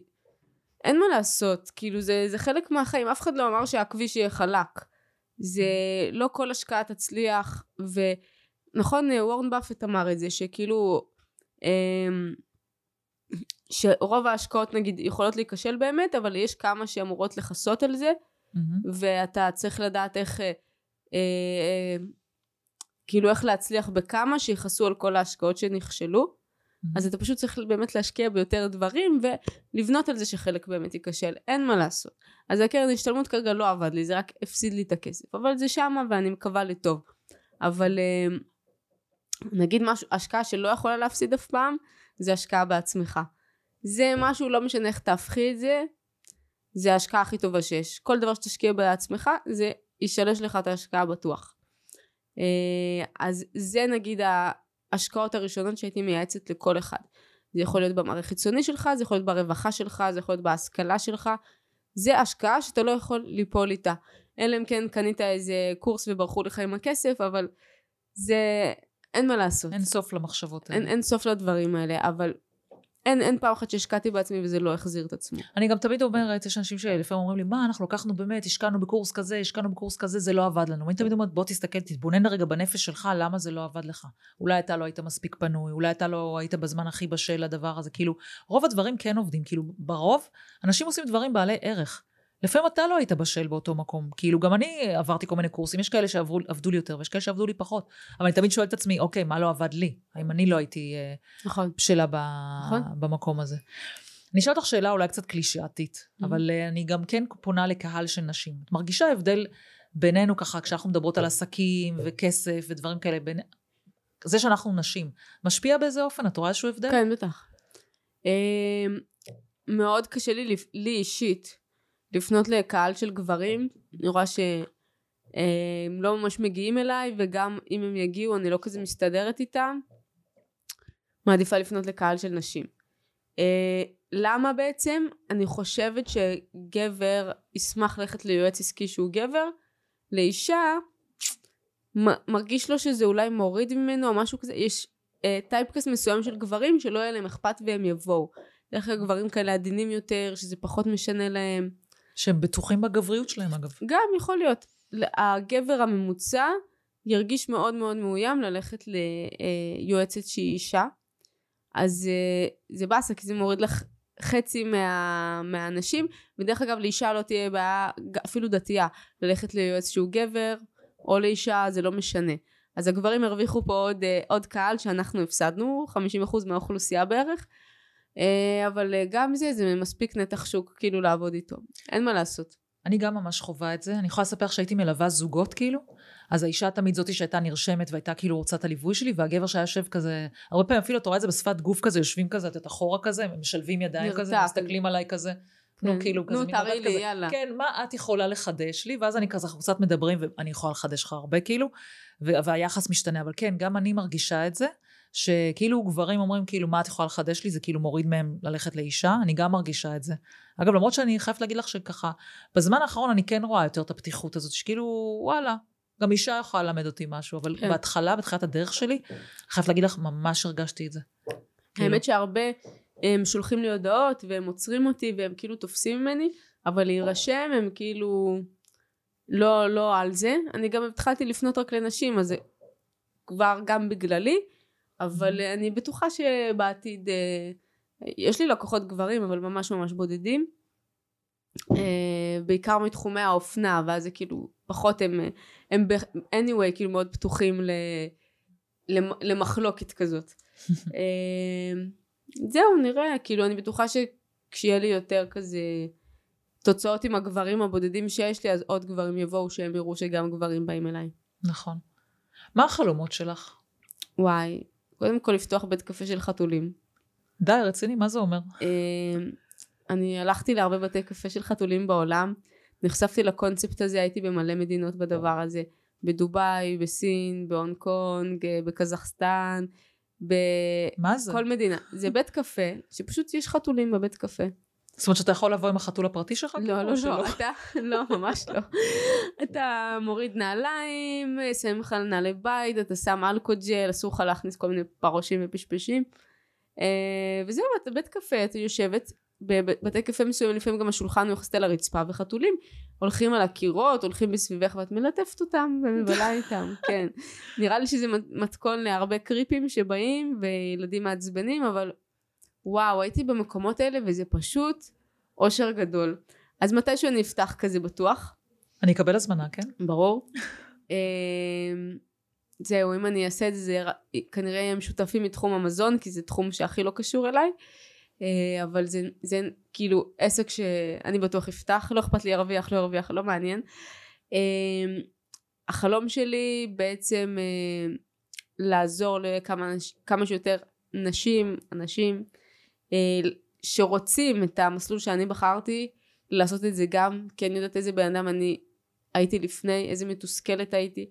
אין מה לעשות, כאילו זה, זה חלק מהחיים, אף אחד לא אמר שהכביש יהיה חלק. זה לא כל השקעה תצליח, ונכון וורן באפט אמר את זה, שכאילו אמ, שרוב ההשקעות נגיד יכולות להיכשל באמת, אבל יש כמה שאמורות לכסות על זה, mm-hmm. ואתה צריך לדעת איך, אה, אה, כאילו איך להצליח בכמה שיכסו על כל ההשקעות שנכשלו. אז אתה פשוט צריך באמת להשקיע ביותר דברים ולבנות על זה שחלק באמת ייכשל, אין מה לעשות. אז הקרן השתלמות כרגע לא עבד לי, זה רק הפסיד לי את הכסף, אבל זה שמה ואני מקווה לטוב. אבל אה, נגיד משהו, השקעה שלא יכולה להפסיד אף פעם, זה השקעה בעצמך. זה משהו, לא משנה איך תהפכי את זה, זה ההשקעה הכי טובה שיש. כל דבר שתשקיע בעצמך, זה ישלש לך את ההשקעה בטוח. אה, אז זה נגיד ההשקעות הראשונות שהייתי מייעצת לכל אחד. זה יכול להיות במערכת חיצוני שלך, זה יכול להיות ברווחה שלך, זה יכול להיות בהשכלה שלך. זה השקעה שאתה לא יכול ליפול איתה. אלא אם כן קנית איזה קורס וברחו לך עם הכסף, אבל זה... אין מה לעשות. אין סוף למחשבות האלה. אין, אין סוף לדברים האלה, אבל אין, אין פעם אחת שהשקעתי בעצמי וזה לא החזיר את עצמו. אני גם תמיד אומרת, יש אנשים שלפעמים אומרים לי, מה, אנחנו לקחנו באמת, השקענו בקורס כזה, השקענו בקורס כזה, זה לא עבד לנו. אני תמיד אומרת, בוא תסתכל, תתבונן רגע בנפש שלך, למה זה לא עבד לך. אולי אתה לא היית מספיק פנוי, אולי אתה לא היית בזמן הכי בשל לדבר הזה. כאילו, רוב הדברים כן עובדים. כאילו, ברוב, אנשים עושים דברים בעלי ערך. לפעמים אתה לא היית בשל באותו מקום. כאילו, גם אני עברתי כל מיני קורסים, יש כאלה שעבדו לי יותר ויש כאלה שעבדו לי פחות. אבל אני תמיד שואלת את עצמי, אוקיי, מה לא עבד לי? האם אני לא הייתי אה, נכון. בשלה ב... נכון. במקום הזה? אני אשאל אותך שאלה אולי קצת קלישאתית, mm-hmm. אבל uh, אני גם כן פונה לקהל של נשים. את מרגישה הבדל בינינו ככה, כשאנחנו מדברות על עסקים וכסף ודברים כאלה, בין... זה שאנחנו נשים, משפיע באיזה אופן? את רואה איזשהו הבדל? כן, בטח. אמ, מאוד קשה לי, לי אישית, לפנות לקהל של גברים, אני רואה שהם לא ממש מגיעים אליי, וגם אם הם יגיעו אני לא כזה מסתדרת איתם. מעדיפה לפנות לקהל של נשים. אה, למה בעצם? אני חושבת שגבר ישמח ללכת ליועץ עסקי שהוא גבר, לאישה מרגיש לו שזה אולי מוריד ממנו או משהו כזה, יש אה, טייפקס מסוים של גברים שלא יהיה להם אכפת והם יבואו. דרך כלל גברים כאלה עדינים יותר, שזה פחות משנה להם. שהם בטוחים בגבריות שלהם אגב. גם יכול להיות. הגבר הממוצע ירגיש מאוד מאוד מאוים ללכת ליועצת שהיא אישה. אז אה, זה באסה כי זה מוריד לך חצי מה, מהאנשים ודרך אגב לאישה לא תהיה בעיה אפילו דתייה ללכת ליועץ שהוא גבר או לאישה זה לא משנה אז הגברים הרוויחו פה עוד, אה, עוד קהל שאנחנו הפסדנו 50% מהאוכלוסייה בערך אבל אה, גם זה, זה מספיק נתח שוק כאילו לעבוד איתו. אין מה לעשות. אני גם ממש חווה את זה. אני יכולה לספר שהייתי מלווה זוגות כאילו, אז האישה תמיד זאתי שהייתה נרשמת והייתה כאילו רוצה את הליווי שלי, והגבר שהיה יושב כזה, הרבה פעמים אפילו אתה רואה את זה בשפת גוף כזה, יושבים כזה, את אחורה כזה, משלבים ידיים כזה, מסתכלים עליי כזה. נו, כן. כאילו, כזה, נו, תראי לי, יאללה. כן, מה את יכולה לחדש לי? ואז אני כזה, אנחנו קצת מדברים, ואני יכולה לחדש לך הרבה, כאילו, והיחס משתנה. אבל כן, גם אני מרגישה את זה. שכאילו גברים אומרים כאילו מה את יכולה לחדש לי זה כאילו מוריד מהם ללכת לאישה אני גם מרגישה את זה אגב למרות שאני חייבת להגיד לך שככה בזמן האחרון אני כן רואה יותר את הפתיחות הזאת שכאילו וואלה גם אישה יכולה ללמד אותי משהו אבל כן. בהתחלה בתחילת הדרך שלי חייבת להגיד לך ממש הרגשתי את זה. כאילו. האמת שהרבה הם שולחים לי הודעות והם עוצרים אותי והם כאילו תופסים ממני אבל להירשם הם כאילו לא לא על זה אני גם התחלתי לפנות רק לנשים אז זה כבר גם בגללי אבל mm-hmm. אני בטוחה שבעתיד אה, יש לי לקוחות גברים אבל ממש ממש בודדים אה, בעיקר מתחומי האופנה ואז זה כאילו פחות הם הם anyway כאילו מאוד פתוחים ל, למחלוקת כזאת אה, זהו נראה כאילו אני בטוחה שכשיהיה לי יותר כזה תוצאות עם הגברים הבודדים שיש לי אז עוד גברים יבואו שהם יראו שגם גברים באים אליי נכון מה החלומות שלך? וואי קודם כל לפתוח בית קפה של חתולים. די, רציני, מה זה אומר? אמ, אני הלכתי להרבה בתי קפה של חתולים בעולם, נחשפתי לקונספט הזה, הייתי במלא מדינות בדבר הזה, בדובאי, בסין, בהונג קונג, בקזחסטן, בכל מדינה. זה בית קפה, שפשוט יש חתולים בבית קפה. זאת אומרת שאתה יכול לבוא עם החתול הפרטי שלך? לא, לא, לא, אתה, לא, ממש לא. אתה מוריד נעליים, שמים לך נעלי בית, אתה שם אלכוג'ל, אסור לך להכניס כל מיני פרושים ופשפשים. אה, וזהו, אתה בית קפה, אתה יושבת, בבתי קפה מסוימים לפעמים גם השולחן הוא יחסית על הרצפה וחתולים הולכים על הקירות, הולכים בסביבך ואת מלטפת אותם ומבלה איתם, כן. נראה לי שזה מתכון להרבה קריפים שבאים וילדים מעצבנים, אבל וואו הייתי במקומות האלה וזה פשוט אושר גדול אז מתישהו אני אפתח כזה בטוח אני אקבל הזמנה כן ברור אמ, זהו, אם אני אעשה את זה, זה כנראה הם שותפים מתחום המזון, כי זה תחום שהכי לא קשור אליי. אה, אבל זה, זה כאילו עסק שאני בטוח אפתח, לא אכפת לי ירוויח, לא ירוויח, לא מעניין. אה, החלום שלי בעצם אה, לעזור לכמה שיותר נשים, אנשים, שרוצים את המסלול שאני בחרתי, לעשות את זה גם, כי אני יודעת איזה בן אדם אני הייתי לפני, איזה מתוסכלת הייתי.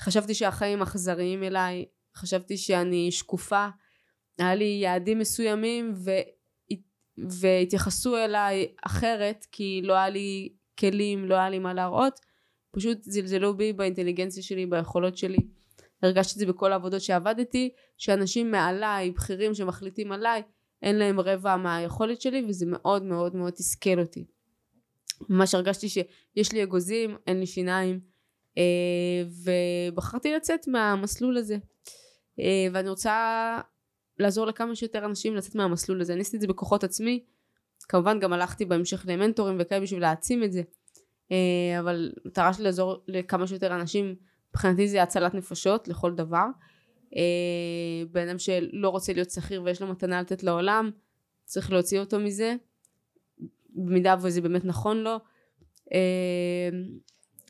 חשבתי שהחיים אכזריים אליי, חשבתי שאני שקופה, היה לי יעדים מסוימים ו... והתייחסו אליי אחרת כי לא היה לי כלים, לא היה לי מה להראות, פשוט זלזלו בי באינטליגנציה שלי, ביכולות שלי. הרגשתי את זה בכל העבודות שעבדתי, שאנשים מעליי, בכירים שמחליטים עליי, אין להם רבע מהיכולת שלי וזה מאוד מאוד מאוד תסכל אותי. ממש הרגשתי שיש לי אגוזים, אין לי שיניים אה, ובחרתי לצאת מהמסלול הזה אה, ואני רוצה לעזור לכמה שיותר אנשים לצאת מהמסלול הזה. אני עשיתי את זה בכוחות עצמי, כמובן גם הלכתי בהמשך למנטורים וכאלה בשביל להעצים את זה, אה, אבל מטרה שלי לעזור לכמה שיותר אנשים, מבחינתי זה הצלת נפשות לכל דבר. אה, בן אדם שלא רוצה להיות שכיר ויש לו מתנה לתת לעולם, צריך להוציא אותו מזה, במידה וזה באמת נכון לו. אה,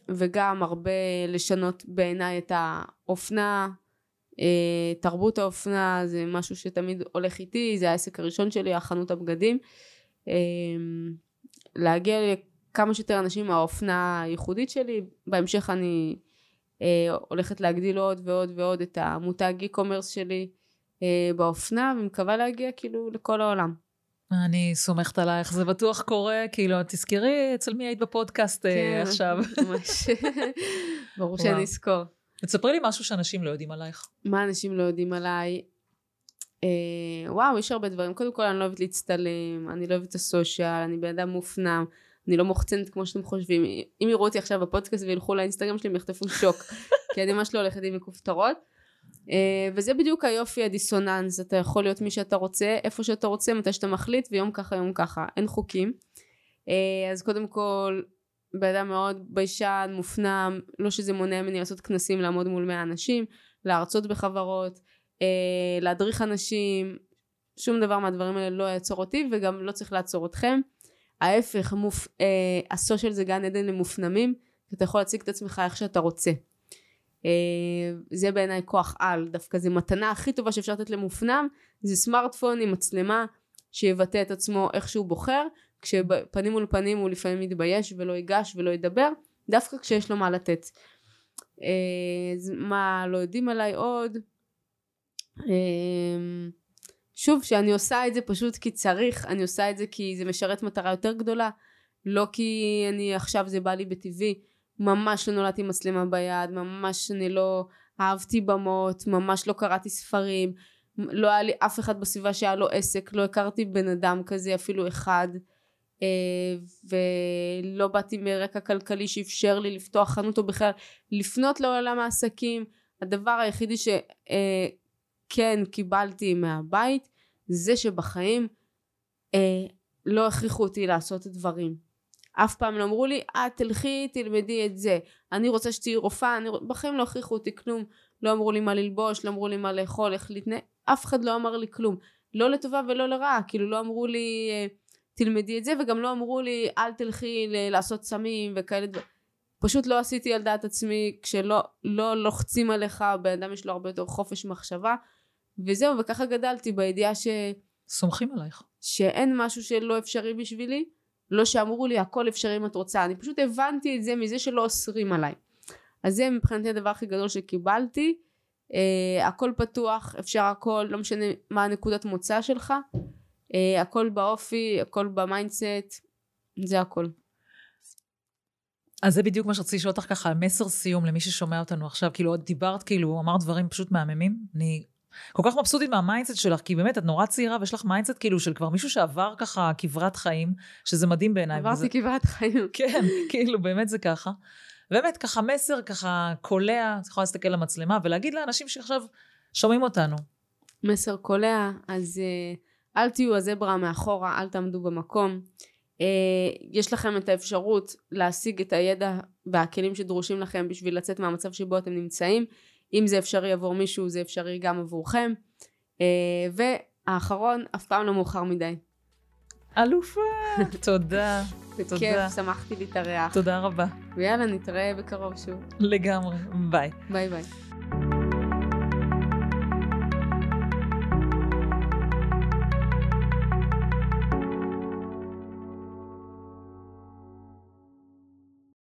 וגם הרבה לשנות בעיניי את האופנה, אה, תרבות האופנה זה משהו שתמיד הולך איתי, זה העסק הראשון שלי, החנות הבגדים. אה, להגיע לכמה שיותר אנשים מהאופנה הייחודית שלי, בהמשך אני הולכת להגדיל עוד ועוד ועוד את המותג e-commerce שלי באופנה, ומקווה להגיע כאילו לכל העולם. אני סומכת עלייך, זה בטוח קורה, כאילו, תזכרי אצל מי היית בפודקאסט כן, עכשיו. ממש, ברור שאני אזכור. תספרי לי משהו שאנשים לא יודעים עלייך. מה אנשים לא יודעים עליי? אה, וואו, יש הרבה דברים. קודם כל, אני לא אוהבת להצטלם, אני לא אוהבת את הסושיאל, אני בן אדם מופנם, אני לא מוחצנת כמו שאתם חושבים. אם יראו אותי עכשיו בפודקאסט וילכו לאינסטגרם שלי, הם יחטפו שוק, כי אני ממש לא הולכת עם מכופתרות. אה, וזה בדיוק היופי הדיסוננס, אתה יכול להיות מי שאתה רוצה, איפה שאתה רוצה, מתי שאתה מחליט, ויום ככה יום ככה, אין חוקים. אה, אז קודם כל, בן אדם מאוד ביישן, מופנם, לא שזה מונע ממני לעשות כנסים, לעמוד מול 100 אנשים, להרצות בחברות, אה, להדריך אנשים, שום דבר מהדברים האלה לא יעצור אותי וגם לא צריך לעצור אתכם. ההפך, מופ... אה, הסושיאל זה גן עדן למופנמים, אתה יכול להציג את עצמך איך שאתה רוצה. אה, זה בעיניי כוח על, דווקא זה מתנה הכי טובה שאפשר לתת למופנם, זה סמארטפון עם מצלמה שיבטא את עצמו איך שהוא בוחר, כשפנים מול פנים הוא לפעמים מתבייש ולא ייגש ולא ידבר, דווקא כשיש לו מה לתת. אה, מה לא יודעים עליי עוד? אה, שוב, שאני עושה את זה פשוט כי צריך, אני עושה את זה כי זה משרת מטרה יותר גדולה, לא כי אני עכשיו זה בא לי בטבעי, ממש לא נולדתי מצלמה ביד, ממש אני לא אהבתי במות, ממש לא קראתי ספרים, לא היה לי אף אחד בסביבה שהיה לו עסק, לא הכרתי בן אדם כזה אפילו אחד. אה, ולא באתי מרקע כלכלי שאפשר לי לפתוח חנות או בכלל לפנות לעולם העסקים הדבר היחידי שכן אה, קיבלתי מהבית זה שבחיים אה, לא הכריחו אותי לעשות דברים. אף פעם לא אמרו לי את תלכי תלמדי את זה. אני רוצה שתהיי רופאה. אני... בחיים לא הכריחו אותי כלום. לא אמרו לי מה ללבוש לא אמרו לי מה לאכול איך להתנהג אף אחד לא אמר לי כלום. לא לטובה ולא לרעה כאילו לא אמרו לי תלמדי את זה וגם לא אמרו לי אל תלכי לעשות סמים וכאלה דברים. פשוט לא עשיתי על דעת עצמי כשלא לא לוחצים עליך בן אדם יש לו הרבה יותר חופש מחשבה וזהו וככה גדלתי בידיעה ש... סומכים עלייך. שאין משהו שלא אפשרי בשבילי לא שאמרו לי הכל אפשרי אם את רוצה. אני פשוט הבנתי את זה מזה שלא אוסרים עליי. אז זה מבחינתי הדבר הכי גדול שקיבלתי. uh, הכל פתוח אפשר הכל לא משנה מה הנקודת מוצא שלך. uh, הכל באופי, הכל ב mindset, זה הכל. אז זה בדיוק מה שרציתי לשאול אותך ככה, מסר סיום למי ששומע אותנו עכשיו, כאילו עוד דיברת, כאילו אמרת דברים פשוט מהממים, אני כל כך מבסוטית מה mindset שלך, כי באמת את נורא צעירה ויש לך mindset כאילו של כבר מישהו שעבר ככה כברת חיים, שזה מדהים בעיניי. עברתי וזה... כברת חיים. כן, כאילו באמת זה ככה. באמת ככה מסר ככה קולע, את יכולה להסתכל למצלמה ולהגיד לאנשים שעכשיו שומעים אותנו. מסר קולע, אז... Uh... אל תהיו הזברה מאחורה, אל תעמדו במקום. אה, יש לכם את האפשרות להשיג את הידע והכלים שדרושים לכם בשביל לצאת מהמצב שבו אתם נמצאים. אם זה אפשרי עבור מישהו, זה אפשרי גם עבורכם. והאחרון, אף פעם לא מאוחר מדי. אלופה, תודה. בכיף, שמחתי להתארח. תודה רבה. ויאללה, נתראה בקרוב שוב. לגמרי, ביי. ביי ביי.